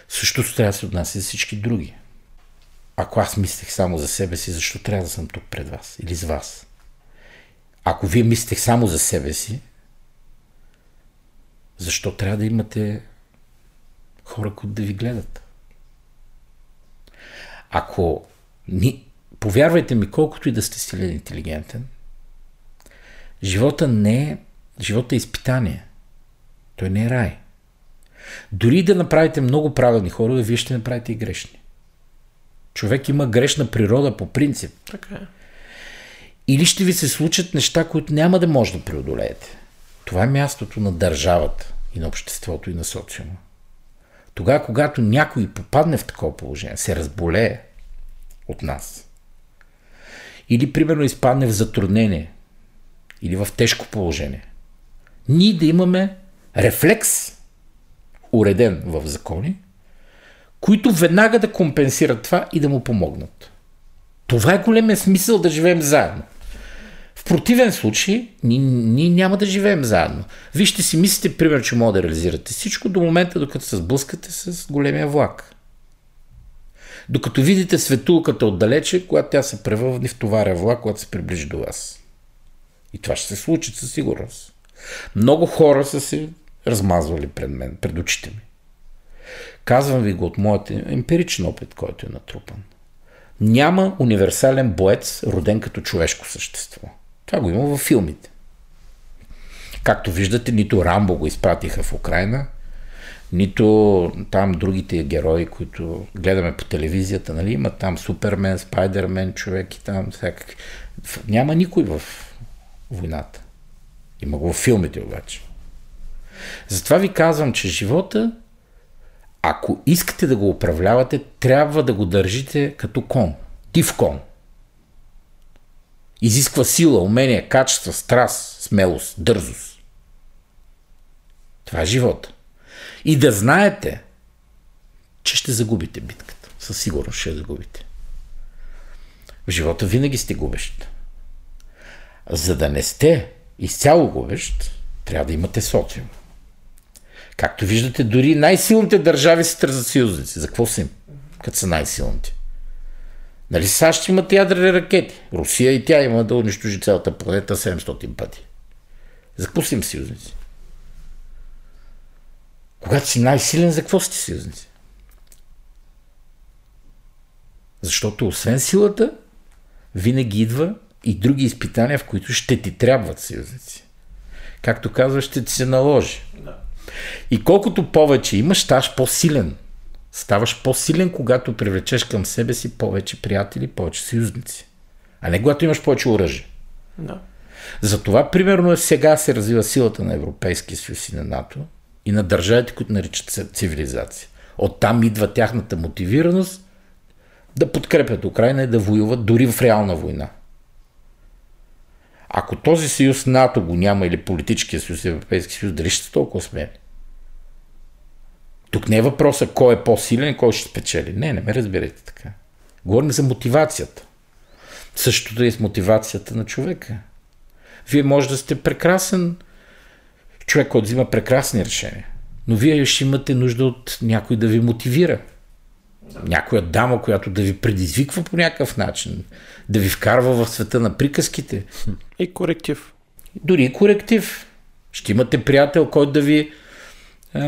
Speaker 2: Също трябва да се отнася за всички други. Ако аз мислех само за себе си, защо трябва да съм тук пред вас или с вас? Ако вие мислех само за себе си, защо трябва да имате хора, които да ви гледат? Ако ни, повярвайте ми, колкото и да сте силен интелигентен, живота не е, живота е изпитание. Той не е рай. Дори да направите много правилни хора, вие ще направите и грешни. Човек има грешна природа по принцип.
Speaker 3: Така е.
Speaker 2: Или ще ви се случат неща, които няма да може да преодолеете. Това е мястото на държавата и на обществото и на социума. Тогава, когато някой попадне в такова положение, се разболее от нас, или примерно изпадне в затруднение, или в тежко положение, ние да имаме рефлекс, уреден в закони, които веднага да компенсират това и да му помогнат. Това е големия смисъл да живеем заедно. В противен случай, ние, ние няма да живеем заедно. Вижте си мислите, пример, че може да реализирате всичко до момента, докато се сблъскате с големия влак. Докато видите светулката отдалече, когато тя се превърне в товаря влак, когато се приближи до вас. И това ще се случи със сигурност. Много хора са се размазвали пред мен, пред очите ми. Казвам ви го от моят емпиричен опит, който е натрупан. Няма универсален боец, роден като човешко същество. Това го има във филмите. Както виждате, нито Рамбо го изпратиха в Украина, нито там другите герои, които гледаме по телевизията, нали, има там Супермен, Спайдермен, човек и там всякакви. Няма никой в войната. Има го в филмите обаче. Затова ви казвам, че живота, ако искате да го управлявате, трябва да го държите като кон. Тив кон. Изисква сила, умение, качество, страст, смелост, дързост. Това е живота. И да знаете, че ще загубите битката. Със сигурност ще загубите. В живота винаги сте губещ. За да не сте изцяло губещ, трябва да имате социум. Както виждате, дори най-силните държави се търсят съюзници. За какво са им, като са най-силните? Нали САЩ имат ядрени ракети? Русия и тя има да унищожи цялата планета 700 пъти. За какво са им съюзници? Когато си най-силен, за какво сте съюзници? Защото освен силата, винаги идва и други изпитания, в които ще ти трябват съюзници. Както казва, ще ти се наложи. И колкото повече имаш, ставаш по-силен. Ставаш по-силен, когато привлечеш към себе си повече приятели, повече съюзници. А не когато имаш повече оръжие. Да. Затова, примерно, сега се развива силата на Европейския съюз и на НАТО и на държавите, които наричат цивилизация. Оттам идва тяхната мотивираност да подкрепят Украина и да воюват дори в реална война. Ако този съюз НАТО го няма или политическия съюз, Европейски съюз, дали ще са толкова смели? Тук не е въпроса кой е по-силен и кой ще спечели. Не, не ме разберете така. Говорим за мотивацията. Същото е и с мотивацията на човека. Вие може да сте прекрасен човек, който взима прекрасни решения, но вие ще имате нужда от някой да ви мотивира. Някоя дама, която да ви предизвиква по някакъв начин, да ви вкарва в света на приказките.
Speaker 3: И коректив.
Speaker 2: Дори и коректив. Ще имате приятел, който да ви,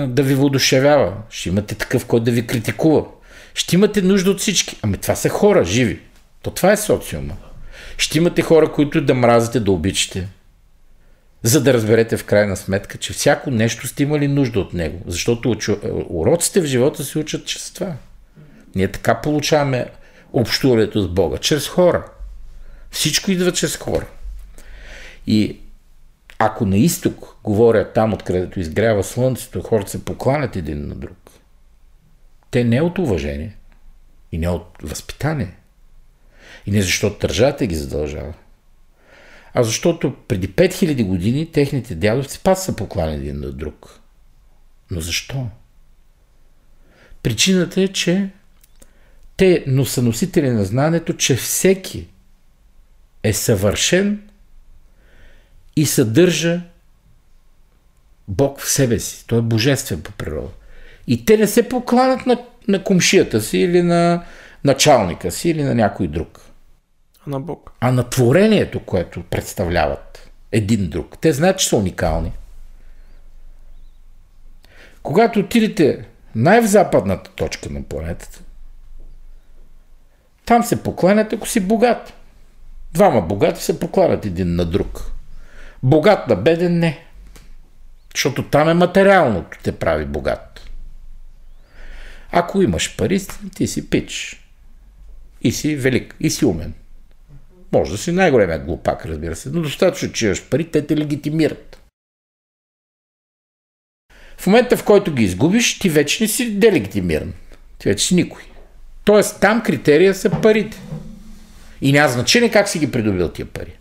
Speaker 2: да ви водушевява. Ще имате такъв, който да ви критикува. Ще имате нужда от всички. Ами това са хора, живи. То това е социума. Ще имате хора, които да мразите, да обичате. За да разберете в крайна сметка, че всяко нещо сте имали нужда от него. Защото уроците в живота се учат чрез това. Ние така получаваме общуването с Бога. Чрез хора. Всичко идва чрез хора. И ако на изток говорят там, откъдето изгрява слънцето, хората се покланят един на друг. Те не от уважение и не от възпитание. И не защото държавата ги задължава, а защото преди 5000 години техните дядовци пак са поклани един на друг. Но защо? Причината е, че те но са носители на знанието, че всеки е съвършен и съдържа Бог в себе си. Той е божествен по природа. И те не се покланят на, на комшията си или на началника си или на някой друг.
Speaker 3: А на Бог.
Speaker 2: А на творението, което представляват един друг. Те знаят, че са уникални. Когато отидете най-в-западната точка на планетата, там се покланят, ако си богат. Двама богати се покланят един на друг. Богат на беден не. Защото там е материалното те прави богат. Ако имаш пари, ти си пич. И си велик. И си умен. Може да си най-големия глупак, разбира се, но достатъчно, че имаш пари, те те легитимират. В момента, в който ги изгубиш, ти вече не си делегитимиран. Ти вече си никой. Тоест, там критерия са парите. И няма значение как си ги придобил тия пари.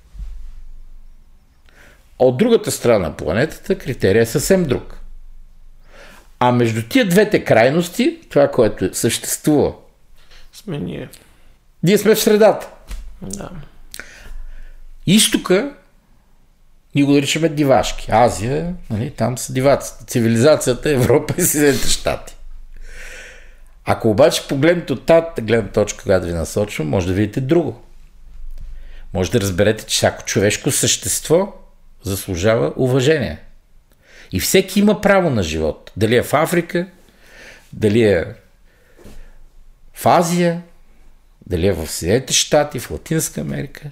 Speaker 2: От другата страна на планетата критерия е съвсем друг. А между тия двете крайности, това, което съществува,
Speaker 3: сме ние.
Speaker 2: Ние сме в средата.
Speaker 3: Да.
Speaker 2: Изтока ние го наричаме дивашки. Азия, нали, там са диваците. Цивилизацията, Европа и Съединените щати. Ако обаче погледнете от тази гледна точка, която ви насочвам, може да видите друго. може да разберете, че всяко човешко същество заслужава уважение. И всеки има право на живот. Дали е в Африка, дали е в Азия, дали е в Съединените щати, в Латинска Америка,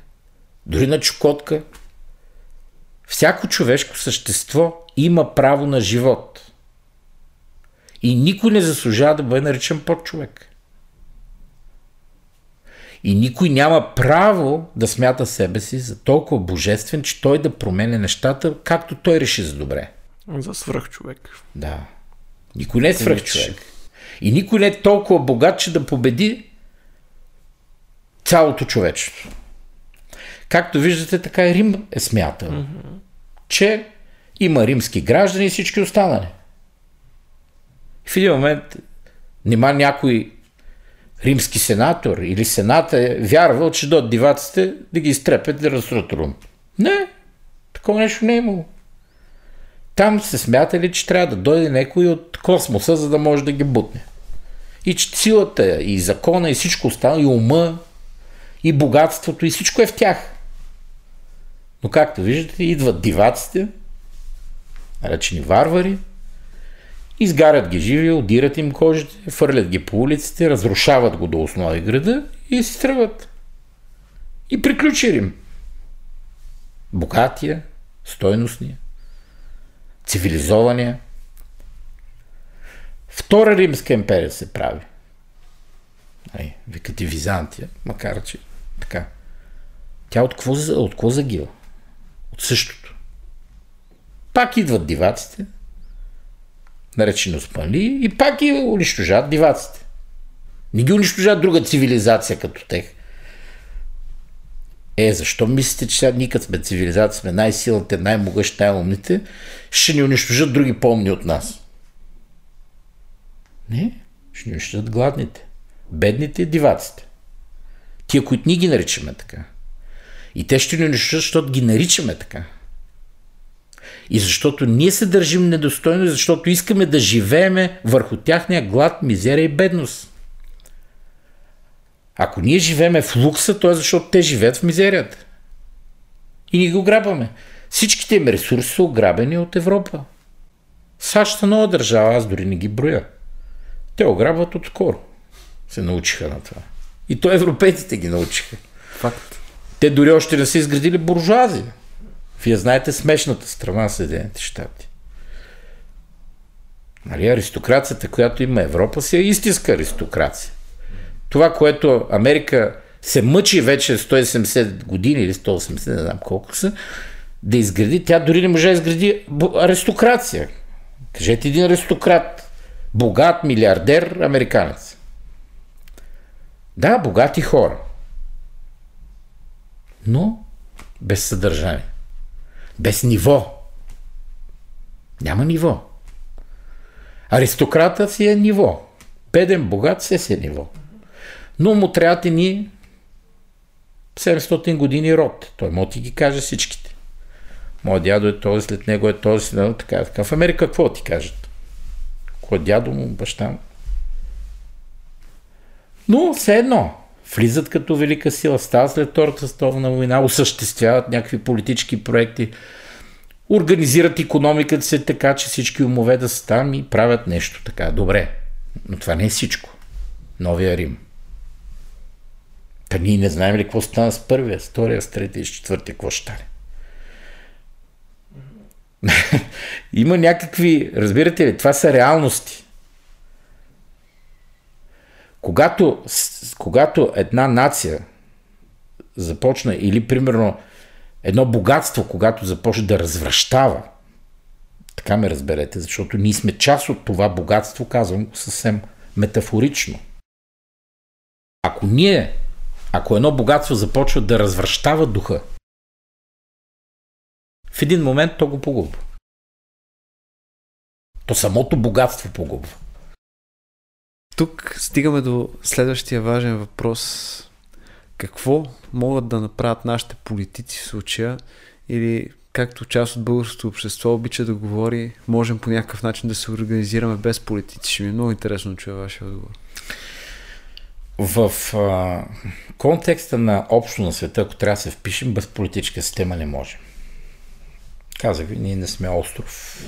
Speaker 2: дори на Чукотка. Всяко човешко същество има право на живот. И никой не заслужава да бъде наричан под човек. И никой няма право да смята себе си за толкова божествен, че той да променя нещата, както той реши за добре.
Speaker 3: За свръх човек.
Speaker 2: Да. Никой не е свръх човек. И никой не е толкова богат, че да победи цялото човечество. Както виждате, така и Рим е смятал, mm-hmm. че има римски граждани и всички останали. В един момент нема някой римски сенатор или сената е вярвал, че до диваците да ги изтрепят да разрут Рум. Не, такова нещо не е имало. Там се смятали, че трябва да дойде някой от космоса, за да може да ги бутне. И че силата, и закона, и всичко останало, и ума, и богатството, и всичко е в тях. Но както виждате, идват диваците, наречени варвари, изгарят ги живи, удират им кожите, фърлят ги по улиците, разрушават го до основи града и си тръгват. И приключи Рим. Богатия, стойностния, цивилизования. Втора Римска империя се прави. Ай, викате Византия, макар че така. Тя от какво, от какво загива? От същото. Пак идват диваците, наречени Османли, и пак ги унищожат диваците. Не ги унищожат друга цивилизация като тех. Е, защо мислите, че сега ние сме цивилизация, сме най-силните, най-могъщи, най-умните, ще ни унищожат други помни от нас? Не, ще ни унищожат гладните, бедните и диваците. Тия, които ние ги наричаме така. И те ще ни унищожат, защото ги наричаме така. И защото ние се държим недостойно, защото искаме да живееме върху тяхния глад, мизерия и бедност. Ако ние живееме в лукса, то е защото те живеят в мизерията. И ни го грабваме. Всичките им ресурси са ограбени от Европа. САЩ са нова държава, аз дори не ги броя. Те ограбват отскоро. Се научиха на това. И то европейците ги научиха.
Speaker 3: Факт.
Speaker 2: Те дори още не са изградили буржуазия. Вие знаете смешната страна на Съединените щати. Нали, аристокрацията, която има Европа, си е истинска аристокрация. Това, което Америка се мъчи вече 170 години или 180, не знам колко са, да изгради, тя дори не може да изгради аристокрация. Кажете един аристократ, богат, милиардер, американец. Да, богати хора. Но без съдържание. Без ниво. Няма ниво. Аристократа си е ниво. Беден, богат, се си е ниво. Но му трябва ни 700 години род. Той може ти ги каже всичките. Моят дядо е този, след него е този, да, така, така. В Америка какво ти кажат? Кой е дядо му, баща му? Но все едно, влизат като велика сила, стават след Втората световна война, осъществяват някакви политически проекти, организират економиката се така, че всички умове да са там и правят нещо така. Добре, но това не е всичко. Новия Рим. Та ние не знаем ли какво стана с първия, с втория, с третия и с четвъртия, какво ще стане. (laughs) Има някакви, разбирате ли, това са реалности. Когато, когато една нация започна или примерно едно богатство, когато започне да развръщава, така ме разберете, защото ние сме част от това богатство, казвам съвсем метафорично. Ако ние, ако едно богатство започва да развръщава духа, в един момент то го погубва. То самото богатство погубва.
Speaker 1: Тук стигаме до следващия важен въпрос. Какво могат да направят нашите политици в случая или както част от българското общество обича да говори, можем по някакъв начин да се организираме без политици. Ще ми е много интересно да чуя вашия отговор.
Speaker 2: в а, контекста на общо на света, ако трябва да се впишем, без политическа система не можем. Казах ви, ние не сме остров.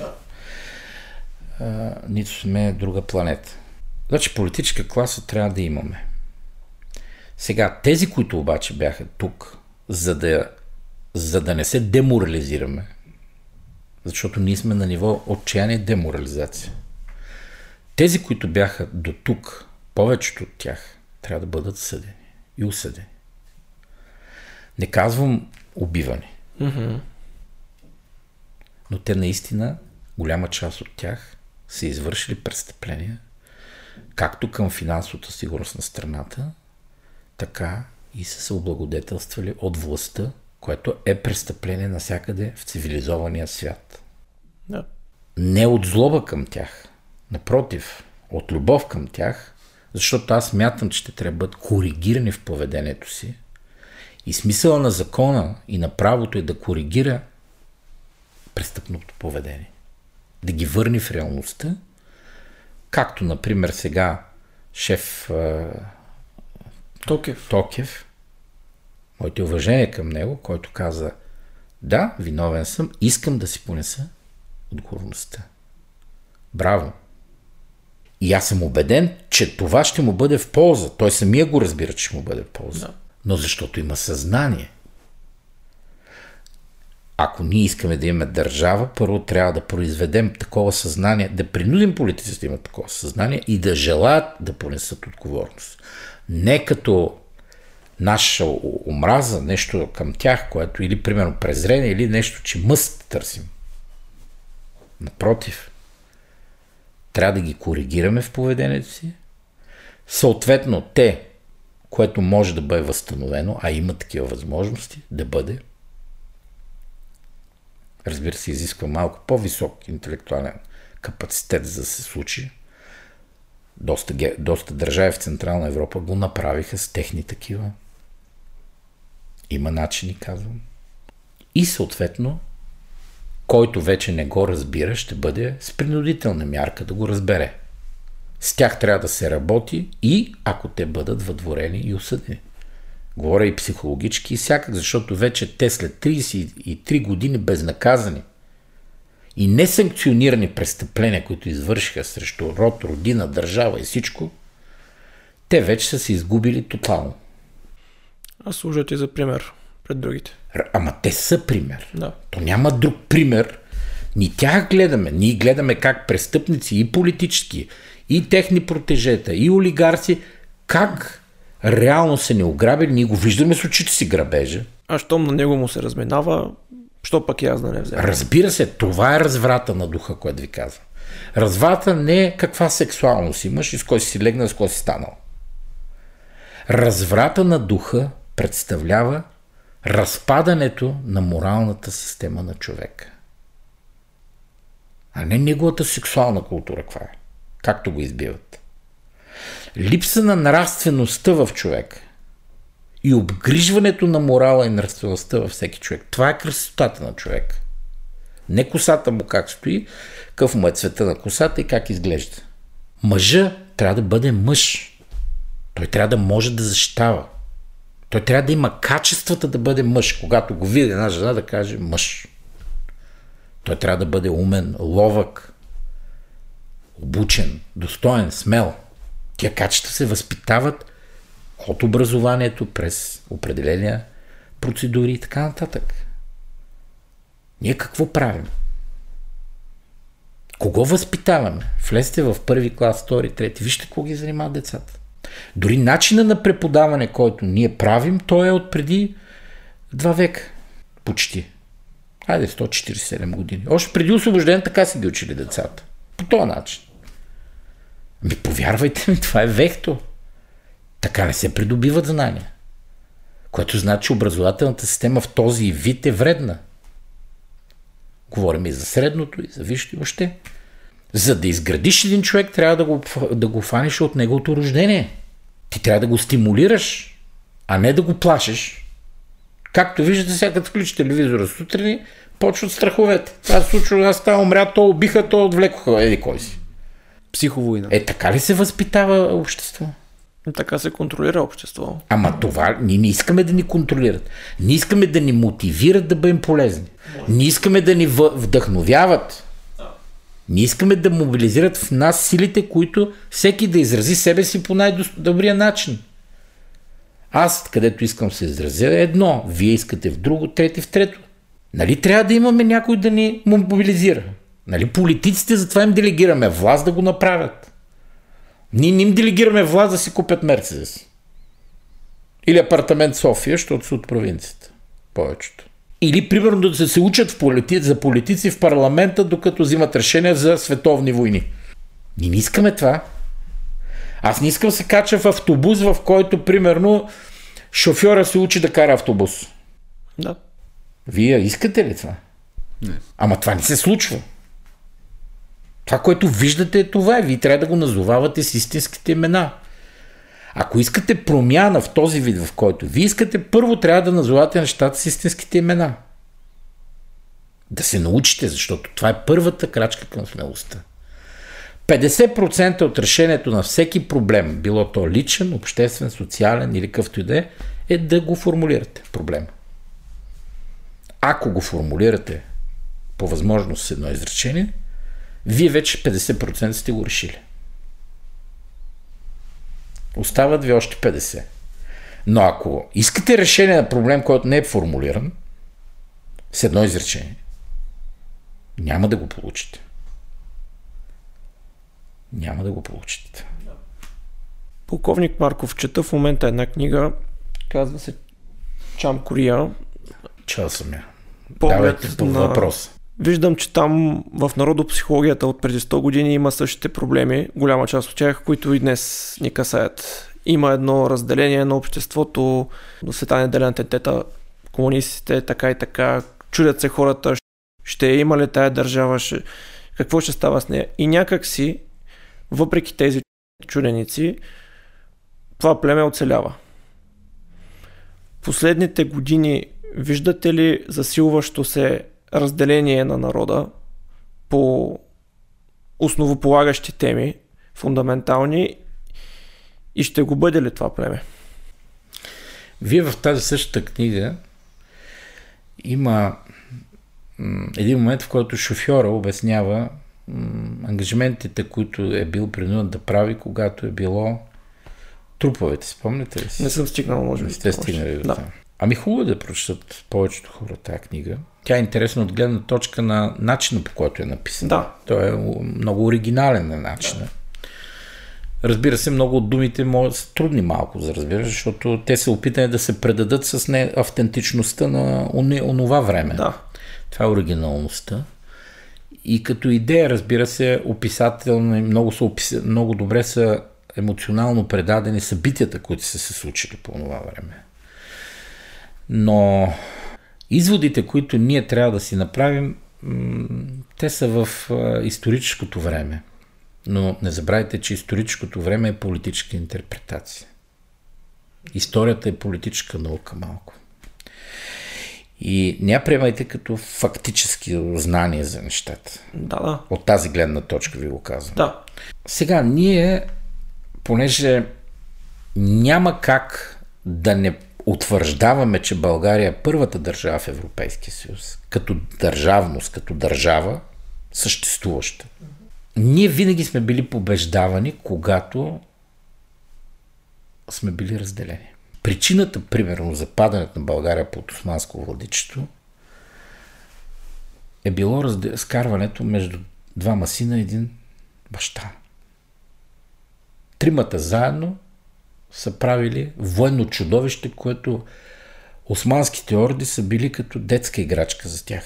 Speaker 2: А, нито сме друга планета. Значи политическа класа трябва да имаме. Сега, тези, които обаче бяха тук, за да, за да не се деморализираме, защото ние сме на ниво отчаяние деморализация. Тези, които бяха до тук, повечето от тях, трябва да бъдат съдени и осъдени. Не казвам убивани. Mm-hmm. Но те наистина, голяма част от тях, са извършили престъпления, както към финансовата сигурност на страната, така и са се облагодетелствали от властта, което е престъпление навсякъде в цивилизования свят. Да. Не от злоба към тях, напротив, от любов към тях, защото аз мятам, че те трябва да бъдат коригирани в поведението си. И смисъла на закона и на правото е да коригира престъпното поведение. Да ги върне в реалността, както, например, сега шеф
Speaker 3: Токев.
Speaker 2: Токев, моите уважения към него, който каза, да, виновен съм, искам да си понеса отговорността. Браво! И аз съм убеден, че това ще му бъде в полза. Той самия го разбира, че му бъде в полза. Да. Но защото има съзнание. Ако ние искаме да имаме държава, първо трябва да произведем такова съзнание, да принудим политиците да имат такова съзнание и да желаят да понесат отговорност. Не като наша омраза, нещо към тях, което или примерно презрение, или нещо, че мъст търсим. Напротив, трябва да ги коригираме в поведението си. Съответно, те, което може да бъде възстановено, а има такива възможности, да бъде. Разбира се, изисква малко по-висок интелектуален капацитет за да се случи. Доста, доста държави в Централна Европа го направиха с техни такива. Има начини, казвам. И съответно който вече не го разбира, ще бъде с принудителна мярка да го разбере. С тях трябва да се работи и ако те бъдат въдворени и осъдени. Говоря и психологически и всякак, защото вече те след 33 години безнаказани и несанкционирани престъпления, които извършиха срещу род, родина, държава и всичко, те вече са се изгубили тотално.
Speaker 3: А служат и за пример пред другите.
Speaker 2: Ама те са пример.
Speaker 3: Да.
Speaker 2: То няма друг пример. Ни тях гледаме. Ние гледаме как престъпници и политически, и техни протежета, и олигарси, как реално се не ограбили. Ние го виждаме с очите си грабежа.
Speaker 3: А щом на него му се разминава, що пък и аз да не взема?
Speaker 2: Разбира се, това е разврата на духа, което ви казвам. Разврата не е каква сексуалност имаш и с кой си легнал, с кой си станал. Разврата на духа представлява разпадането на моралната система на човека. А не неговата сексуална култура, каква е. Както го избиват. Липса на нравствеността в човек и обгрижването на морала и нравствеността във всеки човек. Това е красотата на човек. Не косата му как стои, какъв му е цвета на косата и как изглежда. Мъжа трябва да бъде мъж. Той трябва да може да защитава. Той трябва да има качествата да бъде мъж. Когато го види една жена да каже мъж. Той трябва да бъде умен, ловък, обучен, достоен, смел. Тия качества се възпитават от образованието през определения процедури и така нататък. Ние какво правим? Кого възпитаваме? Влезте в първи клас, втори, трети. Вижте кого ги занимават децата. Дори начина на преподаване, който ние правим, той е от преди два века. Почти. Хайде, 147 години. Още преди освобождение така си ги учили децата. По този начин. Ми повярвайте ми, това е вехто. Така не се придобиват знания. Което значи образователната система в този вид е вредна. Говорим и за средното, и за висшето, и въобще. За да изградиш един човек, трябва да го, да го фаниш от неговото рождение. Ти трябва да го стимулираш, а не да го плашиш. Както виждате, сега като включи телевизора сутрин, почват страховете. Това се случва, аз става умря, то убиха, то отвлекоха, еди кой си.
Speaker 1: Психовойна.
Speaker 2: Е, така ли се възпитава общество?
Speaker 3: Така се контролира общество.
Speaker 2: Ама това, ние не искаме да ни контролират. Не искаме да ни мотивират да бъдем полезни. Не искаме да ни вдъхновяват. Ние искаме да мобилизират в нас силите, които всеки да изрази себе си по най-добрия начин. Аз, където искам се изразя, е едно. Вие искате в друго, трети в трето. Нали трябва да имаме някой да ни мобилизира? Нали политиците затова им делегираме власт да го направят. Ние не им делегираме власт да си купят Мерцедес. Или апартамент в София, защото са от провинцията. Повечето. Или, примерно, да се учат в полити... за политици в парламента, докато взимат решения за световни войни. Ние не искаме това. Аз не искам се кача в автобус, в който, примерно, шофьора се учи да кара автобус.
Speaker 3: Да.
Speaker 2: Вие искате ли това?
Speaker 1: Не.
Speaker 2: Ама това не се случва. Това, което виждате е това. Вие трябва да го назовавате с истинските имена. Ако искате промяна в този вид, в който ви искате, първо трябва да назовате нещата с истинските имена. Да се научите, защото това е първата крачка към смелостта. 50% от решението на всеки проблем, било то личен, обществен, социален или какъвто и да е, е да го формулирате проблема. Ако го формулирате по възможност с едно изречение, вие вече 50% сте го решили. Остават ви още 50. Но ако искате решение на проблем, който не е формулиран, с едно изречение, няма да го получите. Няма да го получите.
Speaker 3: Полковник Марков чета в момента една книга, казва се Чам Кория.
Speaker 2: Чал съм я.
Speaker 3: Поглед
Speaker 2: Давайте по
Speaker 3: на-
Speaker 2: въпрос.
Speaker 3: Виждам, че там в народопсихологията от преди 100 години има същите проблеми, голяма част от тях, които и днес ни касаят. Има едно разделение на обществото, до света неделя тета, комунистите, така и така, чудят се хората, ще я има ли тая държава, ще... какво ще става с нея. И някак си, въпреки тези чуденици, това племе оцелява. Последните години виждате ли засилващо се разделение на народа по основополагащи теми, фундаментални и ще го бъде ли това племе?
Speaker 2: Вие в тази същата книга има един момент, в който шофьора обяснява ангажиментите, които е бил принуден да прави, когато е било труповете. Спомняте ли си?
Speaker 3: Не съм стигнал, може би.
Speaker 2: Не сте стигнали до
Speaker 3: Да.
Speaker 2: там. Ами хубаво е да прочитат повечето хора тази книга. Тя е интересна от гледна точка на начина по който е написана.
Speaker 3: Да.
Speaker 2: Той е много оригинален на начина. Разбира се, много от думите могат са трудни малко за разбиране, защото те са опитани да се предадат с не автентичността на онова време.
Speaker 3: Да.
Speaker 2: Това е оригиналността. И като идея, разбира се, описателно и много, са опис... много добре са емоционално предадени събитията, които са се случили по това време. Но изводите, които ние трябва да си направим, те са в историческото време. Но не забравяйте, че историческото време е политическа интерпретация. Историята е политическа наука малко. И не я приемайте като фактически знание за нещата.
Speaker 3: Да, да.
Speaker 2: От тази гледна точка ви го казвам.
Speaker 3: Да.
Speaker 2: Сега, ние, понеже няма как да не утвърждаваме, че България е първата държава в Европейския съюз, като държавност, като държава, съществуваща. Ние винаги сме били побеждавани, когато сме били разделени. Причината, примерно, за падането на България под османско владичество е било разде... скарването между двама сина и един баща. Тримата заедно са правили военно чудовище, което османските орди са били като детска играчка за тях.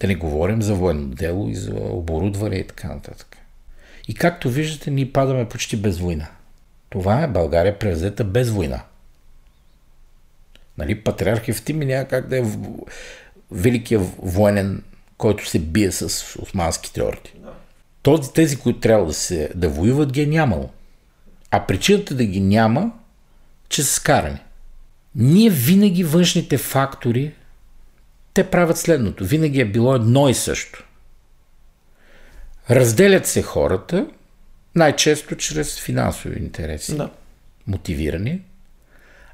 Speaker 2: Да не говорим за военно дело и за оборудване и така нататък. И както виждате, ние падаме почти без война. Това е България превзета без война. Нали, патриарх Евтими няма как да е великият военен, който се бие с османските орди. Този, тези, които трябва да, се, да воюват, ги е нямало. А причината да ги няма, че са скарани. Ние винаги външните фактори, те правят следното. Винаги е било едно и също. Разделят се хората, Най-често чрез финансови интереси,
Speaker 3: Да.
Speaker 2: мотивирани,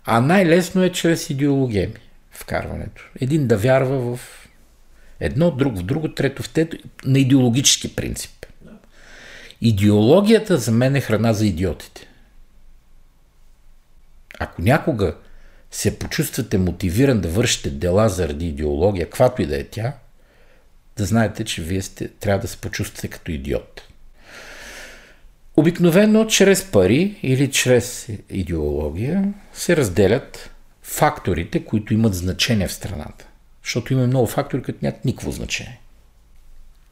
Speaker 2: а най-лесно е чрез идеологеми вкарването. Един да вярва в едно, друг в друго, трето в трето, на идеологически принцип. Идеологията за мен е храна за идиотите. Ако някога се почувствате мотивиран да вършите дела заради идеология, каквато и да е тя, да знаете, че вие сте, трябва да се почувствате като идиот. Обикновено чрез пари или чрез идеология се разделят факторите, които имат значение в страната. Защото има много фактори, които нямат никакво значение.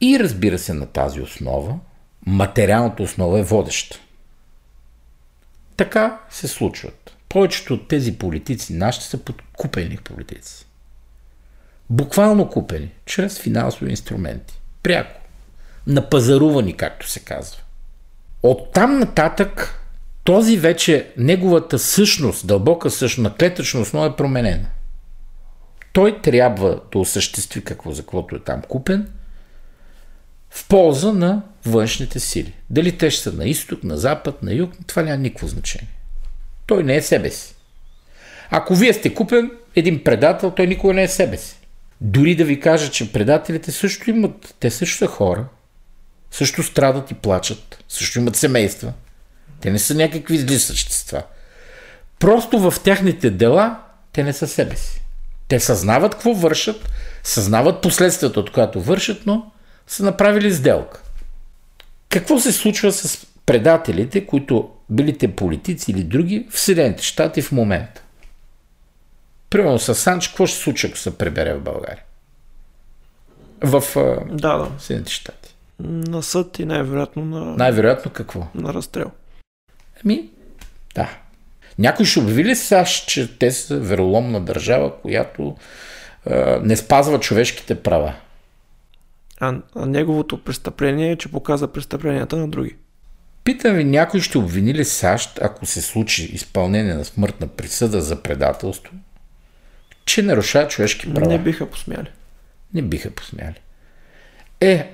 Speaker 2: И разбира се, на тази основа, материалната основа е водеща. Така се случват. Повечето от тези политици, нашите са подкупени политици. Буквално купени, чрез финансови инструменти. Пряко. Напазарувани, както се казва. От там нататък този вече, неговата същност, дълбока същност, на клетъчна основа е променена. Той трябва да осъществи какво за каквото е там купен, в полза на външните сили. Дали те ще са на изток, на запад, на юг, това няма никакво значение. Той не е себе си. Ако вие сте купен един предател, той никога не е себе си. Дори да ви кажа, че предателите също имат, те също са хора, също страдат и плачат, също имат семейства. Те не са някакви зли същества. Просто в тяхните дела те не са себе си. Те съзнават какво вършат, съзнават последствията от която вършат, но са направили сделка. Какво се случва с предателите, които били те политици или други в Съединените щати в момента? Примерно с Санч, какво ще случи, ако се пребере в България? В
Speaker 3: Да, да.
Speaker 2: Съединените щати.
Speaker 3: На съд и най-вероятно на,
Speaker 2: Най-вероятно какво?
Speaker 3: на разстрел.
Speaker 2: Ами, да. Някой ще обяви ли САЩ, че те са вероломна държава, която а, не спазва човешките права?
Speaker 3: А, а неговото престъпление е, че показа престъпленията на други.
Speaker 2: Питам ви, някой ще обвини ли САЩ, ако се случи изпълнение на смъртна присъда за предателство, че нарушава човешки права?
Speaker 3: Не биха посмяли.
Speaker 2: Не биха посмяли. Е,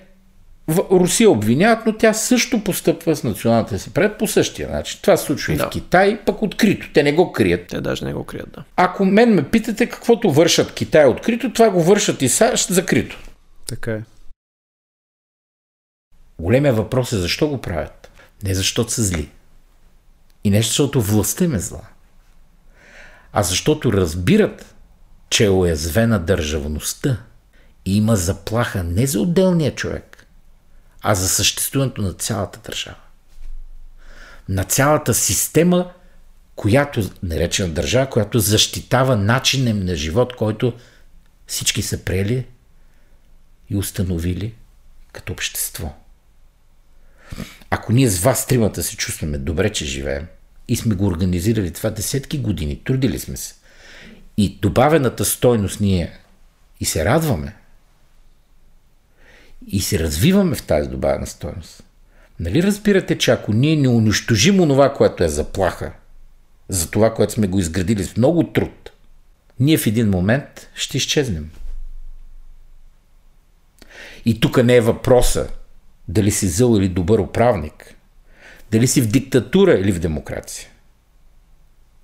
Speaker 2: в Русия обвиняват, но тя също постъпва с националната си пред по същия начин. Това се случва и
Speaker 3: Да.
Speaker 2: в Китай, пък открито. Те не го крият.
Speaker 3: Те даже не го крият, да.
Speaker 2: Ако мен ме питате каквото вършат Китай открито, това го вършат и САЩ закрито.
Speaker 1: Така е.
Speaker 2: Големия въпрос е защо го правят. Не защото са зли. И не защото властта им е зла. А защото разбират, че е уязвена държавността и има заплаха не за отделния човек, а за съществуването на цялата държава. На цялата система, която, наречена държава, която защитава начинем на живот, който всички са приели и установили като общество. Ако ние с вас тримата се чувстваме добре, че живеем и сме го организирали това десетки години, трудили сме се и добавената стойност ние и се радваме и се развиваме в тази добавена стойност. Нали разбирате, че ако ние не унищожим онова, което е заплаха, за това, което сме го изградили с много труд, ние в един момент ще изчезнем. И тук не е въпроса дали си зъл или добър управник, дали си в диктатура или в демокрация.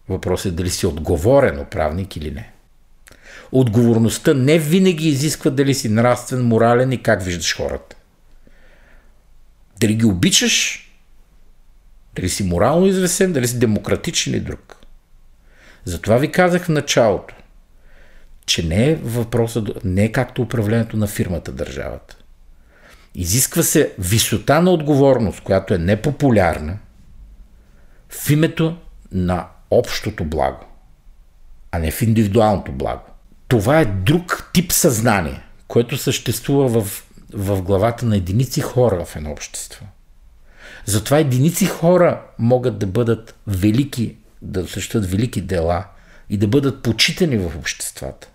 Speaker 2: Въпросът е дали си отговорен управник или не. Отговорността не винаги изисква дали си нравствен, морален и как виждаш хората. Дали ги обичаш, дали си морално известен, дали си демократичен или друг. Затова ви казах в началото, че не е въпросът, не е както управлението на фирмата държавата. Изисква се висота на отговорност, която е непопулярна в името на общото благо, а не в индивидуалното благо. Това е друг тип съзнание, което съществува в, в главата на единици хора в едно общество. Затова единици хора могат да бъдат велики, да осъществят велики дела и да бъдат почитани в обществата.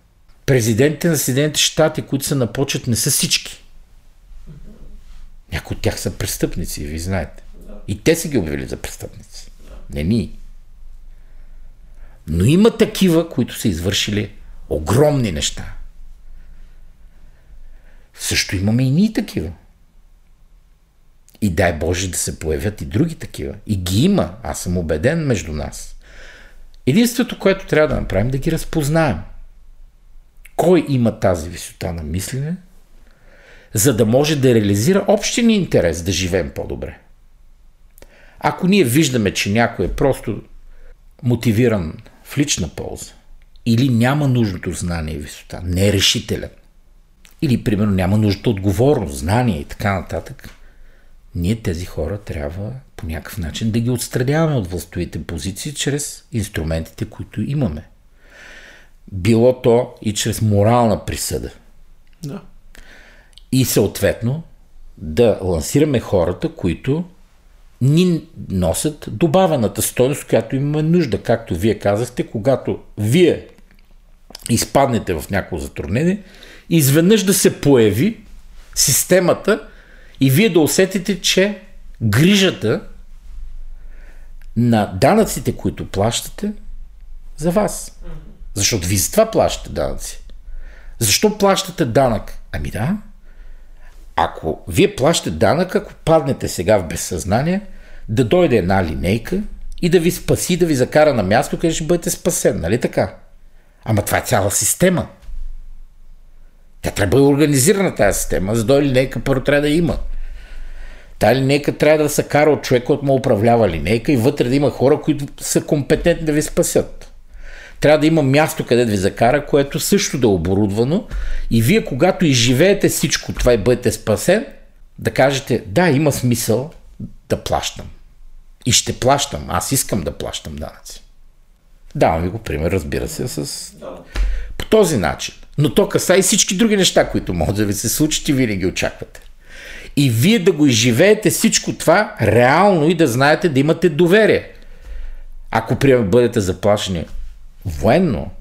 Speaker 2: Президентите на Съединените щати, които са на почет, не са всички. Някои от тях са престъпници, ви знаете. И те са ги обявили за престъпници. Не ние. Но има такива, които са извършили огромни неща. Също имаме и ние такива. И дай Боже да се появят и други такива. И ги има, аз съм убеден между нас. Единството, което трябва да направим, да ги разпознаем. Кой има тази висота на мислене, за да може да реализира общия ни интерес да живеем по-добре. Ако ние виждаме, че някой е просто мотивиран в лична полза, или няма нужното знание и висота, не е решителен, или примерно няма нужда отговорност, знание и така нататък, ние тези хора трябва по някакъв начин да ги отстраняваме от властовите позиции чрез инструментите, които имаме. Било то и чрез морална присъда.
Speaker 3: Да.
Speaker 2: И съответно да лансираме хората, които ни носят добавената стойност, която имаме нужда. Както вие казахте, когато вие изпаднете в някакво затруднение, изведнъж да се появи системата и вие да усетите, че грижата на данъците, които плащате, за вас. Защото вие за това плащате данъци. Защо плащате данък? Ами да, ако вие плащате данък, ако паднете сега в безсъзнание, да дойде една линейка и да ви спаси, да ви закара на място, където ще бъдете спасен, нали така? Ама това е цяла система. Тя трябва да е организирана тази система, за да дойде линейка първо трябва да има. Тая линейка трябва да се кара от човек, който му управлява линейка и вътре да има хора, които са компетентни да ви спасят. Трябва да има място, къде да ви закара, което също да е оборудвано и вие, когато изживеете всичко това и бъдете спасен, да кажете, да, има смисъл да плащам. И ще плащам. Аз искам да плащам данъци. Давам ви го пример, разбира се, с... по този начин. Но то каса и всички други неща, които могат да ви се случат и вие ги очаквате. И вие да го изживеете всичко това реално и да знаете да имате доверие. Ако, приема бъдете заплашени военно,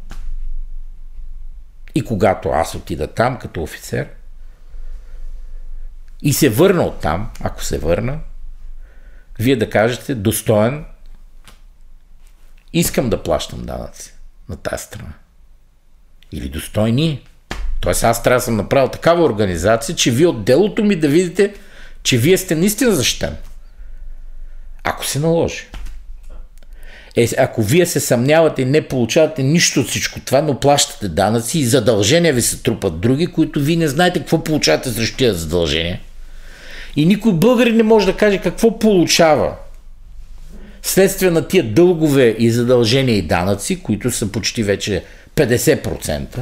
Speaker 2: и когато аз отида там като офицер, и се върна от там, ако се върна, вие да кажете достоен, искам да плащам данъци на тази страна. Или достойни. Тоест аз трябва да съм направил такава организация, че вие от делото ми да видите, че вие сте наистина защитен. Ако се наложи. Е, ако вие се съмнявате не получавате нищо от всичко това, но плащате данъци и задължения ви се трупат други, които вие не знаете какво получавате срещу тези задължения. И никой българин не може да каже какво получава следствие на тия дългове и задължения и данъци, които са почти вече 50%,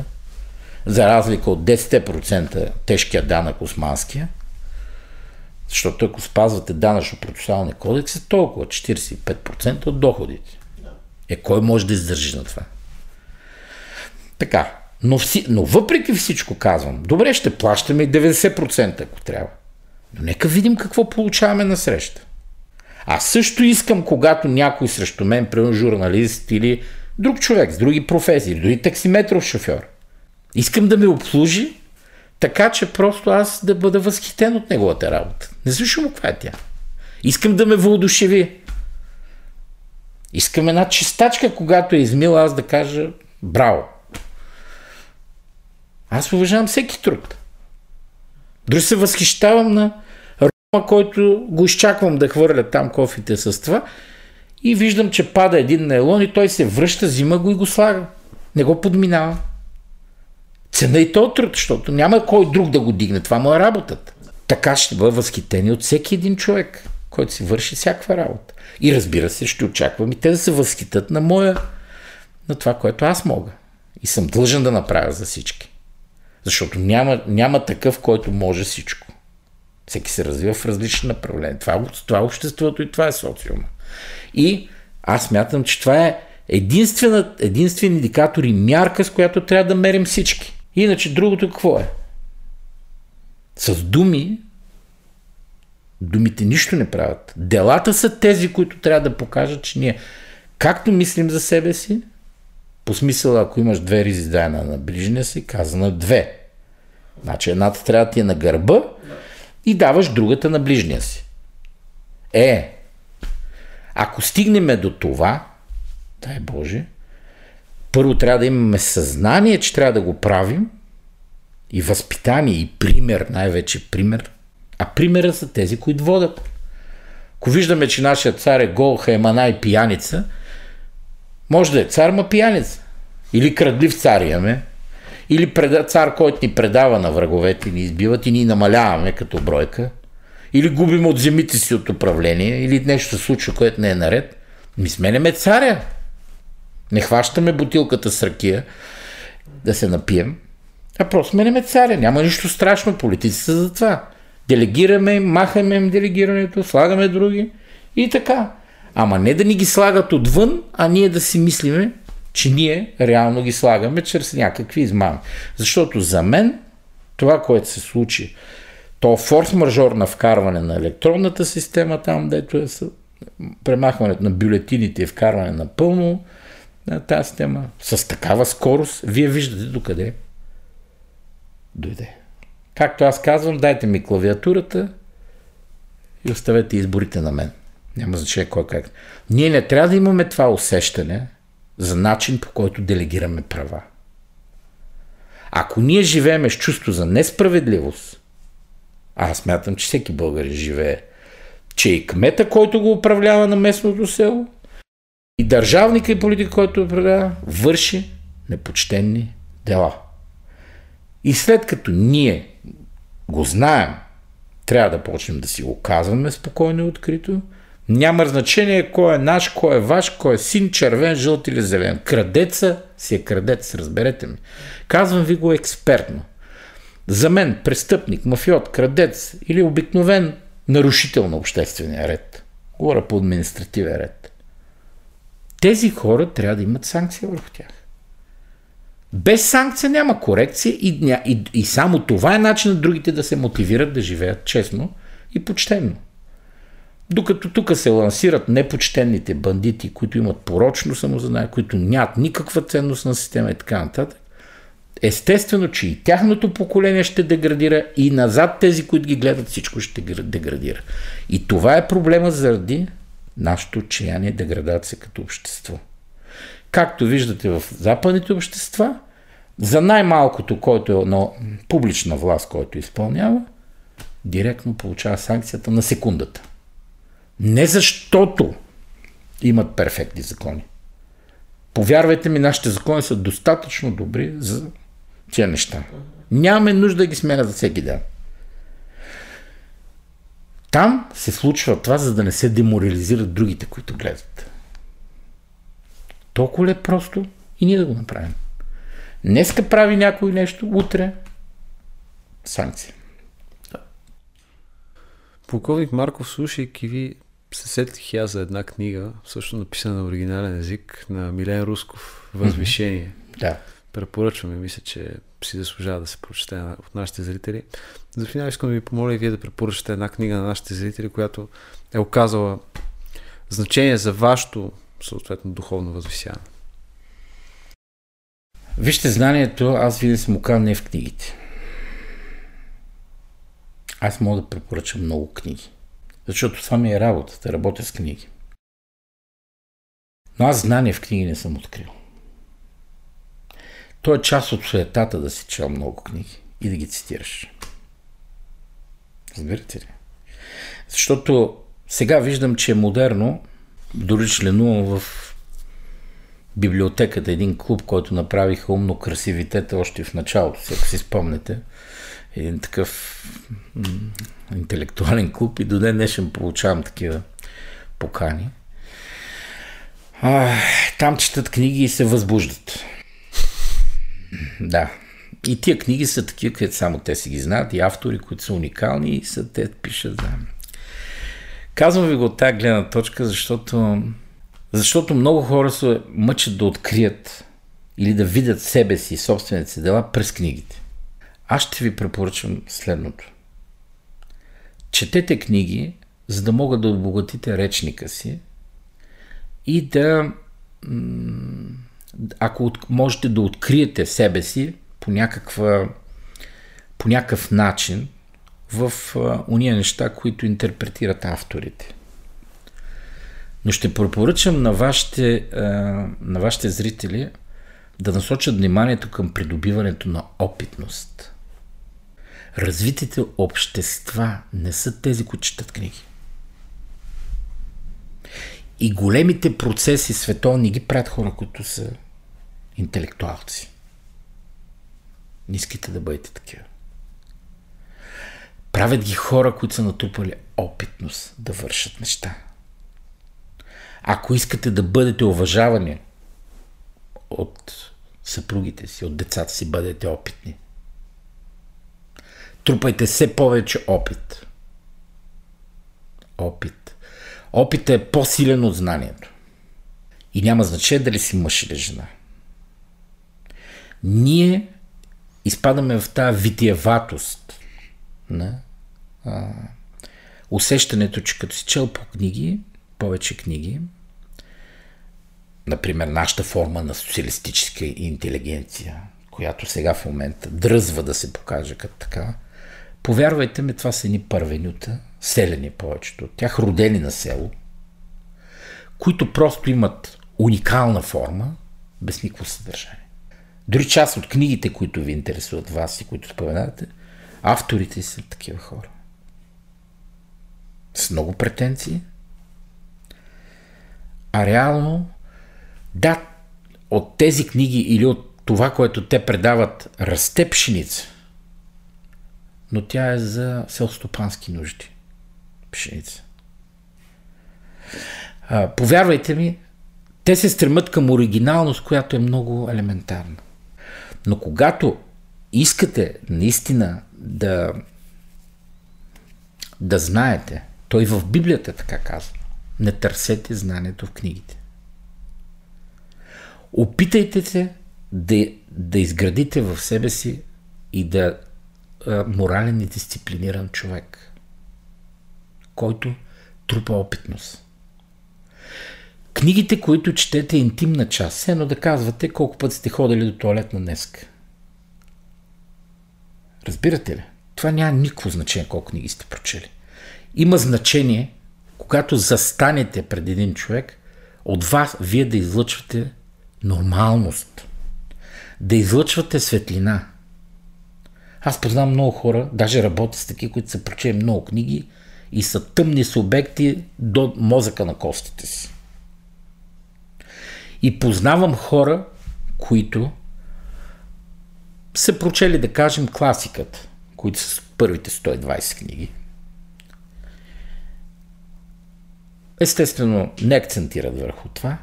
Speaker 2: за разлика от 10% тежкия данък османския, защото ако спазвате данъчно-процесуалния кодекс, е толкова 45% от доходите. Е, кой може да издържи на това? Така, но, вси, но въпреки всичко казвам, добре, ще плащаме и 90% ако трябва. Но нека видим какво получаваме на среща. Аз също искам, когато някой срещу мен, примерно журналист или друг човек с други професии, дори таксиметров шофьор, искам да ме обслужи, така че просто аз да бъда възхитен от неговата работа. Независимо каква е тя. Искам да ме въодушеви. Искам една чистачка, когато е измила, аз да кажа браво. Аз уважавам всеки труд. Дори се възхищавам на Рома, който го изчаквам да хвърля там кофите с това и виждам, че пада един нейлон и той се връща, взима го и го слага. Не го подминава. Цена и то труд, защото няма кой друг да го дигне. Това му е работата. Така ще бъда възхитени от всеки един човек, който си върши всякаква работа. И разбира се, ще очаквам и те да се възхитат на моя, на това, което аз мога. И съм длъжен да направя за всички. Защото няма, няма такъв, който може всичко. Всеки се развива в различни направления. Това, това е обществото и това е социума. И аз мятам, че това е единствен индикатор и мярка, с която трябва да мерим всички. Иначе другото какво е? С думи Думите нищо не правят. Делата са тези, които трябва да покажат, че ние както мислим за себе си, по смисъл, ако имаш две ризи, дай на, на ближния си, каза на две. Значи едната трябва да ти е на гърба и даваш другата на ближния си. Е, ако стигнем до това, дай Боже, първо трябва да имаме съзнание, че трябва да го правим и възпитание и пример, най-вече пример, А примера са тези, които водят. Ако виждаме, че нашия цар е гол, хаймана и пияница, може да е цар, ма пияница. Или крадлив цар имаме. Или цар, който ни предава на враговете, ни избиват и ни намаляваме като бройка. Или губим от земите си от управление, или нещо се случва, което не е наред. Ми сменяме царя. Не хващаме бутилката с ракия да се напием, а просто сменяме царя. Няма нищо страшно. Политици са за това. Делегираме, махаме им делегирането, слагаме други и така. Ама не да ни ги слагат отвън, а ние да си мислиме, че ние реално ги слагаме чрез някакви измами. Защото за мен това, което се случи, то форс-мажор на вкарване на електронната система, там, дето е премахването на бюлетините и вкарване на пълно на тази система, с такава скорост, вие виждате докъде дойде. Както аз казвам, дайте ми клавиатурата и оставете изборите на мен. Няма значение кой как. Ние не трябва да имаме това усещане за начин по който делегираме права. Ако ние живееме с чувство за несправедливост, а аз смятам, че всеки българин живее, че и кмета, който го управлява на местното село, и държавника и политика, който управлява, върши непочтенни дела. И след като ние го знаем, трябва да почнем да си го казваме спокойно и открито. Няма значение кой е наш, кой е ваш, кой е син, червен, жълт или зелен. Крадеца си е крадец, разберете ми. Казвам ви го експертно. За мен престъпник, мафиот, крадец или обикновен нарушител на обществения ред. Говоря по административен ред. Тези хора трябва да имат санкция върху тях. Без санкция няма корекция и, и, и само това е начин на другите да се мотивират да живеят честно и почтенно. Докато тук се лансират непочтенните бандити, които имат порочно самозадание, които нямат никаква ценност на система и така нататък, естествено, че и тяхното поколение ще деградира и назад тези, които ги гледат, всичко ще деградира. И това е проблема заради нашето отчаяние деградация като общество. Както виждате в западните общества, за най-малкото, който е на публична власт, който изпълнява, директно получава санкцията на секундата. Не защото имат перфектни закони. Повярвайте ми, нашите закони са достатъчно добри за тия неща. Нямаме нужда да ги сменят за всеки ден. Там се случва това, за да не се деморализират другите, които гледат. Толкова ли е просто и ние да го направим. Днеска прави някой нещо, утре санкция.
Speaker 1: Полковник Марков, слушайки ви, се сетих я за една книга, също написана на оригинален език, на Милен Русков, Възвишение.
Speaker 2: Mm-hmm. Да.
Speaker 1: Препоръчваме, мисля, че си заслужава да се прочете от нашите зрители. За финал искам да ви помоля и вие да препоръчате една книга на нашите зрители, която е оказала значение за вашето, съответно, духовно възвисяване.
Speaker 2: Вижте, знанието, аз винаги съм окан не в книгите. Аз мога да препоръчам много книги. Защото това ми е работата, работя с книги. Но аз знание в книги не съм открил. То е част от суетата да си чел много книги и да ги цитираш. Разбирате ли? Защото сега виждам, че е модерно, дори членувам в библиотеката, един клуб, който направиха умно красивитета още в началото, ако си спомнете. Един такъв интелектуален клуб и до ден днешен получавам такива покани. А, там четат книги и се възбуждат. Да. И тия книги са такива, където само те си ги знаят, и автори, които са уникални и са те пишат. Да. Казвам ви го от тази гледна точка, защото, защото много хора се мъчат да открият или да видят себе си и собствените си дела през книгите. Аз ще ви препоръчам следното. Четете книги, за да могат да обогатите речника си и да ако можете да откриете себе си по, някаква, по някакъв начин в уния неща, които интерпретират авторите. Но ще препоръчам на вашите, на вашите зрители да насочат вниманието към придобиването на опитност. Развитите общества не са тези, които четат книги. И големите процеси световни ги правят хора, които са интелектуалци. Не искате да бъдете такива. Правят ги хора, които са натрупали опитност да вършат неща. Ако искате да бъдете уважавани от съпругите си, от децата си, бъдете опитни. Трупайте все повече опит. Опит. Опитът е по-силен от знанието. И няма значение дали си мъж или жена. Ние изпадаме в тази витиеватост на а, усещането, че като си чел по книги, повече книги, например, нашата форма на социалистическа интелигенция, която сега в момента дръзва да се покаже като така, повярвайте ми, това са едни първенюта, селени повечето от тях, родени на село, които просто имат уникална форма, без никакво съдържание. Дори част от книгите, които ви интересуват вас и които споменавате, авторите са такива хора. С много претенции. А реално, да, от тези книги или от това, което те предават, расте пшеница, но тя е за селстопански нужди. Пшеница. А, повярвайте ми, те се стремат към оригиналност, която е много елементарна. Но когато искате наистина да, да знаете, той в Библията така казва, не търсете знанието в книгите. Опитайте се да, да изградите в себе си и да а, морален и дисциплиниран човек, който трупа опитност. Книгите, които четете е интимна част, едно да казвате колко път сте ходили до туалетна днеска. Разбирате ли? Това няма никакво значение колко книги сте прочели. Има значение, когато застанете пред един човек, от вас вие да излъчвате нормалност, да излъчвате светлина. Аз познавам много хора, даже работя с такива, които са прочели много книги и са тъмни субекти до мозъка на костите си. И познавам хора, които са прочели, да кажем, класиката, които са първите 120 книги. Естествено, не акцентират върху това,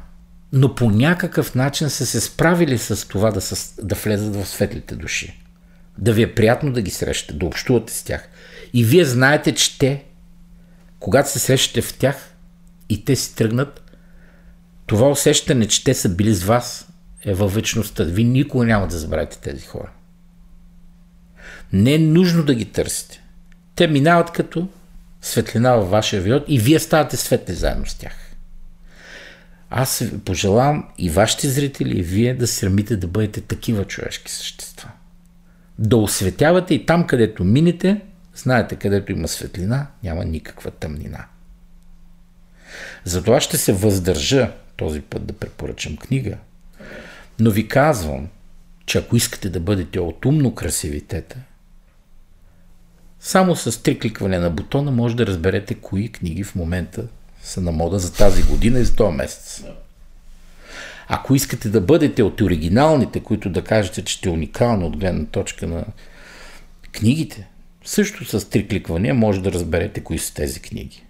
Speaker 2: но по някакъв начин са се справили с това да, са, да влезат в светлите души. Да ви е приятно да ги срещате, да общувате с тях. И вие знаете, че те, когато се срещате в тях и те си тръгнат, това усещане, че те са били с вас, е във вечността. Вие никога няма да забравите тези хора. Не е нужно да ги търсите. Те минават като светлина във вашия живот и вие ставате светли заедно с тях. Аз пожелавам и вашите зрители, и вие да срамите да бъдете такива човешки същества. Да осветявате и там, където минете, знаете, където има светлина, няма никаква тъмнина. Затова ще се въздържа този път да препоръчам книга. Но ви казвам, че ако искате да бъдете от умно красивитета, само с три кликване на бутона може да разберете кои книги в момента са на мода за тази година и за този месец. Ако искате да бъдете от оригиналните, които да кажете, че сте уникални от гледна точка на книгите, също с три кликвания може да разберете кои са тези книги.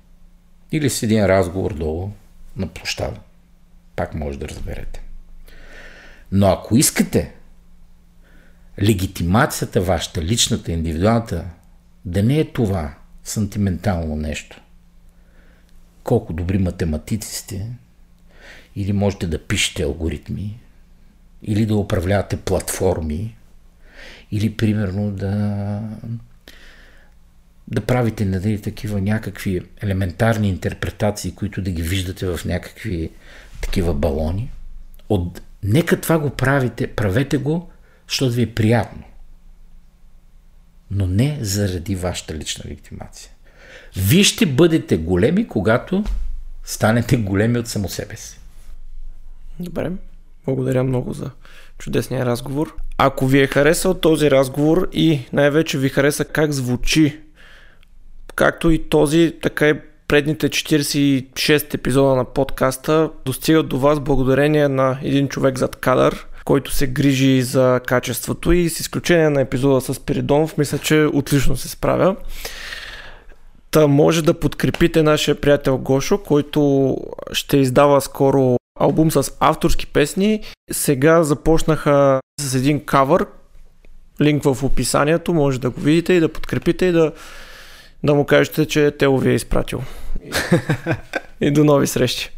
Speaker 2: Или с един разговор долу на площада. Пак може да разберете. Но ако искате легитимацията вашата, личната, индивидуалната, да не е това сантиментално нещо. Колко добри математици сте, или можете да пишете алгоритми, или да управлявате платформи, или примерно да да правите нали, такива някакви елементарни интерпретации, които да ги виждате в някакви такива балони. От... Нека това го правите, правете го, защото ви е приятно но не заради вашата лична легитимация. Вие ще бъдете големи, когато станете големи от само себе си.
Speaker 3: Добре. Благодаря много за чудесния разговор. Ако ви е харесал този разговор и най-вече ви хареса как звучи, както и този, така и предните 46 епизода на подкаста достигат до вас благодарение на един човек зад кадър, който се грижи за качеството и с изключение на епизода с Перидонов, мисля, че отлично се справя. Та може да подкрепите нашия приятел Гошо, който ще издава скоро албум с авторски песни. Сега започнаха с един кавър, линк в описанието, може да го видите и да подкрепите и да, да му кажете, че Тело ви е изпратил. (laughs) и до нови срещи.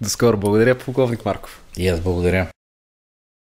Speaker 1: До скоро. Благодаря, полковник Марков.
Speaker 2: И аз благодаря.